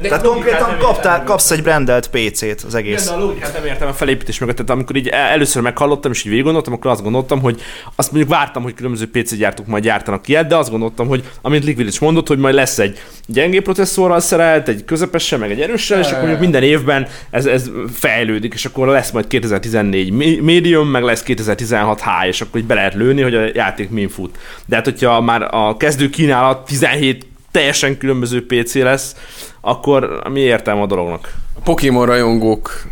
De Tehát konkrétan kaptál, kapsz egy brandelt PC-t az egész. De a logikát nem értem a felépítés mögött, tehát amikor így el- először meghallottam és így végig gondoltam, akkor azt gondoltam, hogy azt mondjuk vártam, hogy különböző PC gyártók majd gyártanak ilyet, de azt gondoltam, hogy amint Liquid is mondott, hogy majd lesz egy gyengé processzorral szerelt, egy közepesen, meg egy erőssel, és akkor mondjuk minden évben ez, ez fejlődik, és akkor lesz majd 2014 mi- medium, meg lesz 2016 high, és akkor így be lehet lőni, hogy a játék min fut. De hát, hogyha már a kezdő kínálat 17 teljesen különböző PC lesz, akkor mi értelme a dolognak? A Pokémon rajongók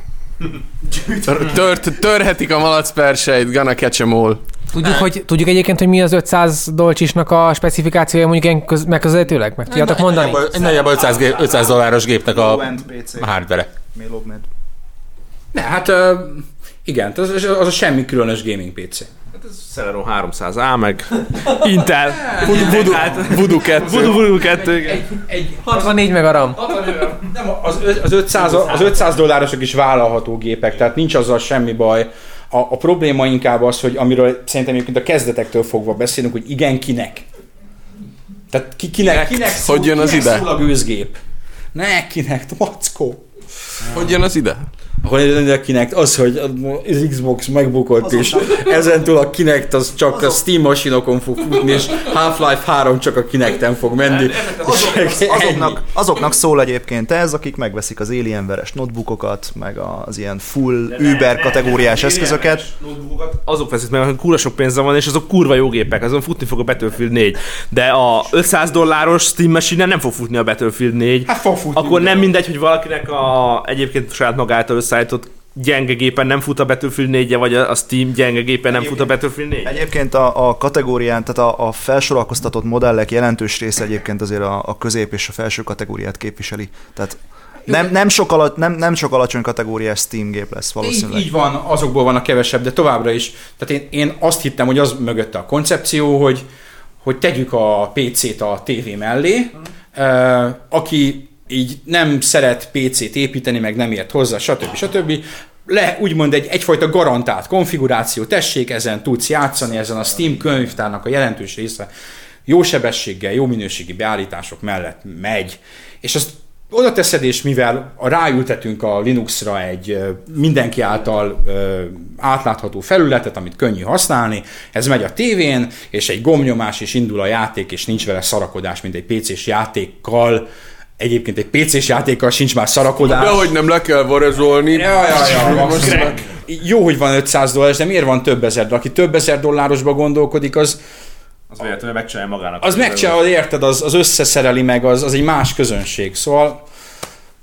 tört, törhetik a malac perseit, gonna catch 'em all. Tudjuk, hogy, tudjuk egyébként, hogy mi az 500 dolcsisnak a specifikációja mondjuk ilyen köz, megközelítőleg? Meg tudjátok mondani? Egy nagyjából 500, gép, 500 dolláros gépnek a PC. hardvere. Ne, hát ö, igen, az, az a semmi különös gaming PC. Celeron 300A, meg Intel. Voodoo, Voodoo, Voodoo 2. Voodoo, Voodoo 2, igen. Egy, 64 meg a RAM. nem, az, az, 500, az 500 dollárosok is vállalható gépek, tehát nincs azzal semmi baj. A, a probléma inkább az, hogy amiről szerintem egyébként a kezdetektől fogva beszélünk, hogy igen, kinek. Tehát ki, kinek, kinek, szól, Hogy jön az kinek ide? szól a gőzgép? Ne, kinek, mackó. Hogy jön az ide? Ahol a Kinect az, hogy az Xbox megbukott, és ezentúl a Kinect az csak a Steam masinokon fog futni, és Half-Life 3 csak a Kinecten fog menni. Ennyi. Azoknak, azoknak szól egyébként ez, akik megveszik az Alienveres notebookokat, meg az ilyen full Uber kategóriás eszközöket. Azok veszik meg, akik kurva sok pénze van, és azok kurva jó gépek, azon futni fog a Battlefield 4. De a 500 dolláros Steam machine nem fog futni a Battlefield 4. Hát fog futni. Akkor nem mindegy, hogy valakinek a egyébként saját magától összeállított gyenge gépen nem fut a Battlefield 4 vagy a Steam gyenge gépen nem fut a Battlefield 4 Egyébként a, a kategórián, tehát a, a felsorakoztatott modellek jelentős része egyébként azért a, a közép és a felső kategóriát képviseli. Tehát nem, nem, sok alatt, nem, nem sok alacsony kategóriás Steam gép lesz Így, valószínűleg. így van, azokból van a kevesebb, de továbbra is. Tehát én, én azt hittem, hogy az mögötte a koncepció, hogy, hogy tegyük a PC-t a tévé mellé, uh, aki így nem szeret PC-t építeni, meg nem ért hozzá, stb. stb. Le, úgymond egy, egyfajta garantált konfiguráció, tessék, ezen tudsz játszani, ezen a Steam könyvtárnak a jelentős része jó sebességgel, jó minőségi beállítások mellett megy, és azt oda teszed, és mivel a ráültetünk a Linuxra egy mindenki által átlátható felületet, amit könnyű használni, ez megy a tévén, és egy gombnyomás, és indul a játék, és nincs vele szarakodás, mint egy PC-s játékkal. Egyébként egy PC-s játékkal sincs már szarakodás. De hogy nem le kell varezolni. Ja, ja, ja, most jó, hogy van 500 dolláros, de miért van több ezer? De aki több ezer dollárosba gondolkodik, az, Az véletlenül megcsinálja magának. az megcsinálja, érted, az, az összeszereli meg, az, az egy más közönség. Szóval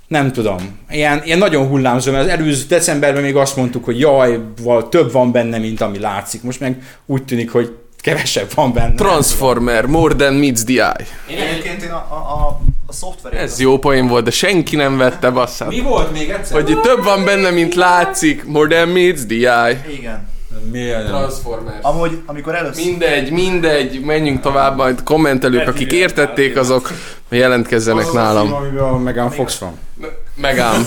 nem tudom. Ilyen, ilyen nagyon hullámzó, mert az előző decemberben még azt mondtuk, hogy jaj, val, több van benne, mint ami látszik. Most meg úgy tűnik, hogy kevesebb van benne. Transformer, more than meets the eye. Egyébként én a, a, a, a szoftverét... Ez jó poén volt, de senki nem vette basszát. Mi volt még egyszer? Hogy itt több van benne, mint látszik. More than meets the eye. Igen. Milyen? Transformers. Amúgy, amikor először... Mindegy, mindegy, menjünk tovább, majd kommentelők, akik értették, azok jelentkezzenek nálam. Amiben a Megan Fox van. Megám.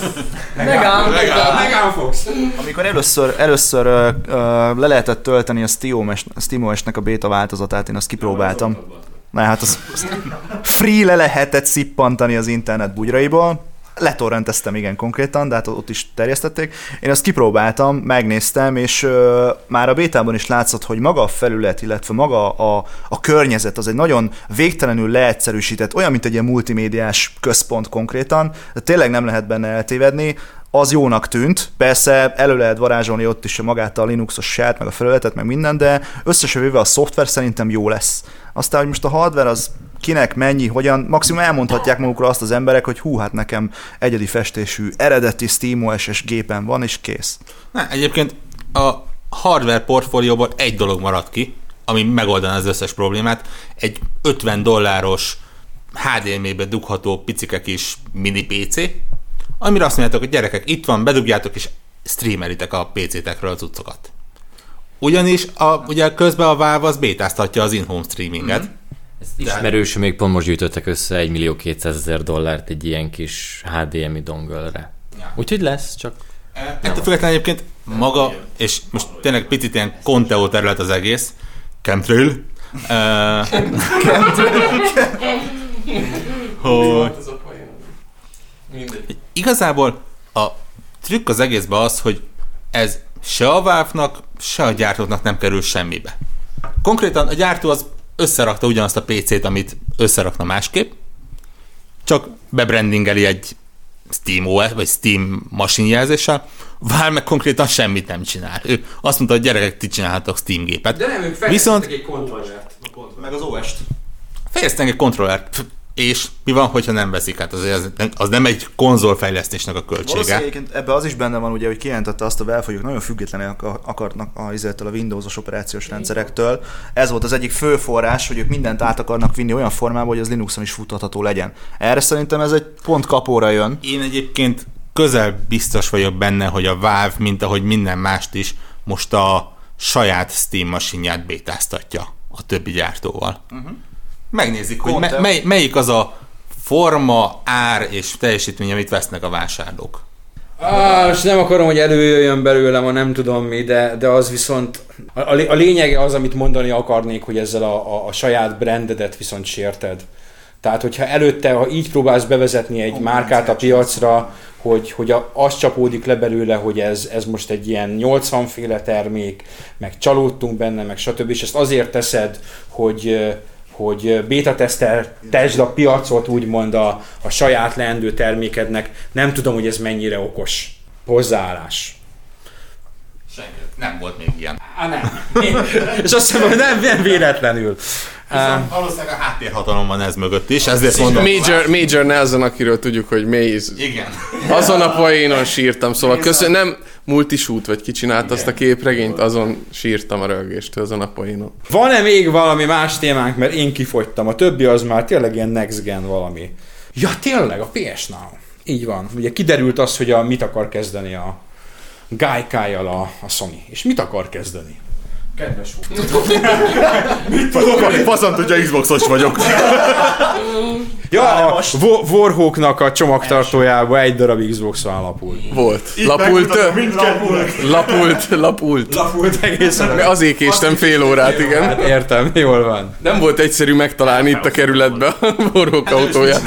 Megám, megám. Fox. Amikor először, először ö, le lehetett tölteni a SteamOS-nek a beta változatát, én azt kipróbáltam. Na hát az, az free le lehetett szippantani az internet bugyraiból, letorrenteztem igen konkrétan, de hát ott is terjesztették. Én azt kipróbáltam, megnéztem, és ö, már a bétában is látszott, hogy maga a felület, illetve maga a, a környezet, az egy nagyon végtelenül leegyszerűsített, olyan, mint egy ilyen multimédiás központ konkrétan, de tényleg nem lehet benne eltévedni az jónak tűnt. Persze elő lehet varázsolni ott is magát a Linuxos sát, meg a felületet, meg minden, de összesen véve a szoftver szerintem jó lesz. Aztán, hogy most a hardware az kinek, mennyi, hogyan, maximum elmondhatják magukra azt az emberek, hogy hú, hát nekem egyedi festésű, eredeti SteamOS-es gépen van, és kész. Na, egyébként a hardware portfólióból egy dolog maradt ki, ami megoldaná az összes problémát. Egy 50 dolláros HDMI-be dugható picike kis mini PC, amire azt mondjátok, hogy gyerekek, itt van, bedugjátok és streamelitek a PC-tekről az utcokat. Ugyanis a, ugye közben a Valve az bétáztatja az in-home streaminget. Mm-hmm. Ismerősöm még pont most gyűjtöttek össze 1 millió 200 ezer dollárt egy ilyen kis HDMI dongölre. Úgyhogy lesz, csak Ettől függetlenül egyébként maga, és most tényleg picit ilyen Conteo terület az egész, chemtrail, uh, hogy igazából a trükk az egészben az, hogy ez se a Valve-nak, se a gyártóknak nem kerül semmibe. Konkrétan a gyártó az összerakta ugyanazt a PC-t, amit összerakna másképp, csak bebrandingeli egy Steam OS, vagy Steam masinjelzéssel, Valve meg konkrétan semmit nem csinál. Ő azt mondta, hogy gyerekek, ti csinálhatok Steam gépet. De nem, ők Viszont egy kontrollert. Meg az OS-t. fejeztek egy kontrollert, és mi van, hogyha nem veszik? Hát azért az, nem- az nem egy konzolfejlesztésnek a költsége. egyébként ebbe az is benne van, ugye, hogy kijelentette azt a Valve, hogy nagyon függetlenek ak- akarnak a, a Windows-os operációs rendszerektől. Ez volt az egyik fő forrás, hogy ők mindent át akarnak vinni olyan formába, hogy az Linuxon is futtatható legyen. Erre szerintem ez egy pont kapóra jön. Én egyébként közel biztos vagyok benne, hogy a Valve, mint ahogy minden mást is, most a saját Steam masinját bétáztatja a többi gyártóval. Uh-huh. Megnézik, hogy me- mely, melyik az a forma, ár és teljesítmény, amit vesznek a vásárlók. Á, és nem akarom, hogy előjöjjön belőlem a nem tudom mi, de, de az viszont a, a lé- a lényege az, amit mondani akarnék, hogy ezzel a, a, a saját brandedet viszont sérted. Tehát, hogyha előtte, ha így próbálsz bevezetni egy márkát a piacra, hogy, hogy a, az csapódik le belőle, hogy ez, ez most egy ilyen 80 féle termék, meg csalódtunk benne, meg stb. És ezt azért teszed, hogy, hogy beta tesztel, tesd a piacot úgymond a, a saját leendő termékednek. Nem tudom, hogy ez mennyire okos hozzáállás. Senki. Nem volt még ilyen. Á, nem. És azt hiszem, hogy nem, nem véletlenül. Viszont valószínűleg a háttérhatalom van ez mögött is, ezért mondom. Major, Major Nelson, akiről tudjuk, hogy Maze. Igen. Azon a poénon sírtam, szóval köszönöm, nem multishoot, vagy ki csinált azt a képregényt, azon sírtam a rögéstől, azon a poénon. Van-e még valami más témánk, mert én kifogytam. A többi az már tényleg ilyen next gen valami. Ja, tényleg, a PS Now. Így van. Ugye kiderült az, hogy a, mit akar kezdeni a Gaikai-jal a, a Sony. És mit akar kezdeni? Kedves Faszant, hogyha Xboxos vagyok. Ja, a Warhawknak a csomagtartójába egy darab Xbox állapul. Volt. Lapult, lapult, lapult. Lapult egészen. Azért késtem fél órát, igen. Hát értem, jól van. Nem volt egyszerű megtalálni itt a kerületbe a borrók autóját.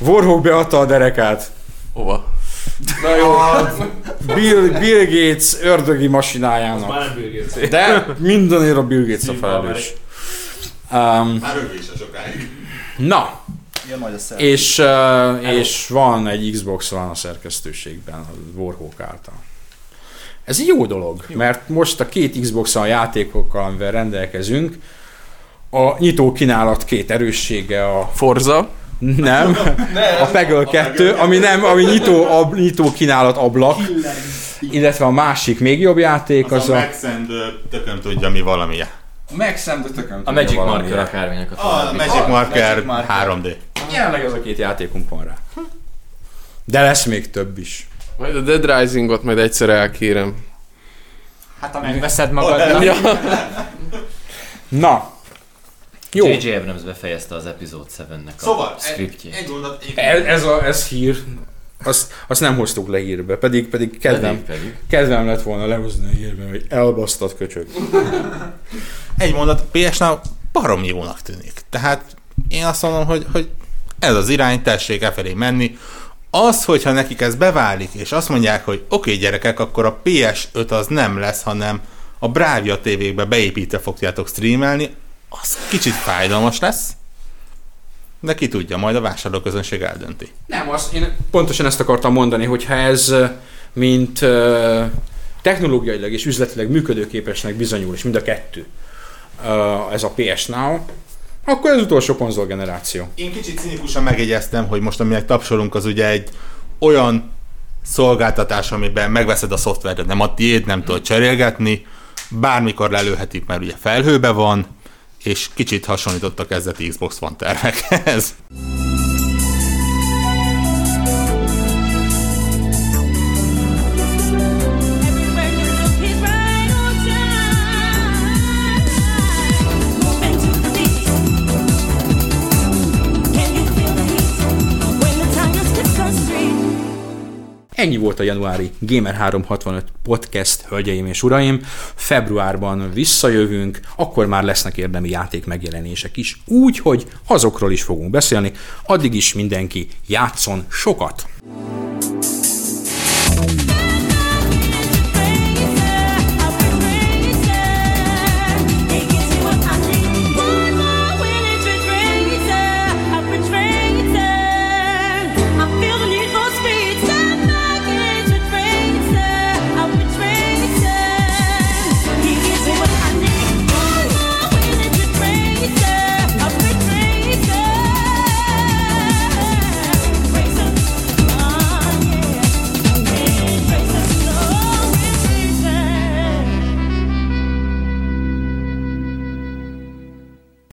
Warhawk beadta a derekát. Hova? Na jó. Bill, Bill Gates ördögi masinájának. Már Bill Gates. De mindenért a Bill Gates a felelős. Um, Már sokáig. na, majd a szer. és, uh, és van egy Xbox One a szerkesztőségben, a Warhawk által. Ez egy jó dolog, jó. mert most a két Xbox One játékokkal, amivel rendelkezünk, a nyitó kínálat két erőssége a Forza. Nem, a Peggle 2, ami nem, ami nyitó, ab, nyitó kínálat ablak, illetve a másik még jobb játék Az az a a... Maxend tököm tudja mi valamilyen. Maxim, de tököm a Magic Marker akármilyenek a A további. Magic Marker Magic Marker. 3D. Jelenleg ez a két játékunk van rá. De lesz még több is. Majd a Dead Risingot majd egyszer elkérem. Hát ha megveszed magadnak. Ja. Na, jó. J.J. Abrams befejezte az Episode 7-nek a Szóval, scriptjét. egy mondat. Ez, ez, a, ez hír. Azt, azt nem hoztuk le hírbe, pedig, pedig kedvem, Pedig, pedig. kedvem lett volna lehozni a hírbe, hogy elbasztat köcsög. Egy mondat. PS Now barom jónak tűnik. Tehát én azt mondom, hogy, hogy ez az irány, tessék e felé menni. Az, hogyha nekik ez beválik, és azt mondják, hogy oké okay, gyerekek, akkor a PS5 az nem lesz, hanem a Bravia tévékbe beépítve fogjátok streamelni, az kicsit fájdalmas lesz, de ki tudja, majd a vásárlóközönség eldönti. Nem, az, én pontosan ezt akartam mondani, hogy ha ez mint uh, technológiailag és üzletileg működőképesnek bizonyul, és mind a kettő, uh, ez a PS Now, akkor ez utolsó konzolgeneráció. Én kicsit cinikusan megjegyeztem, hogy most aminek tapsolunk, az ugye egy olyan szolgáltatás, amiben megveszed a szoftvert, nem a tiéd, nem tudod cserélgetni, bármikor lelőhetik, mert ugye felhőbe van, és kicsit hasonlítottak kezdeti Xbox One tervekhez. Ennyi volt a januári Gamer 365 podcast, hölgyeim és uraim. Februárban visszajövünk, akkor már lesznek érdemi játék megjelenések is, úgy, hogy azokról is fogunk beszélni. Addig is mindenki játszon sokat!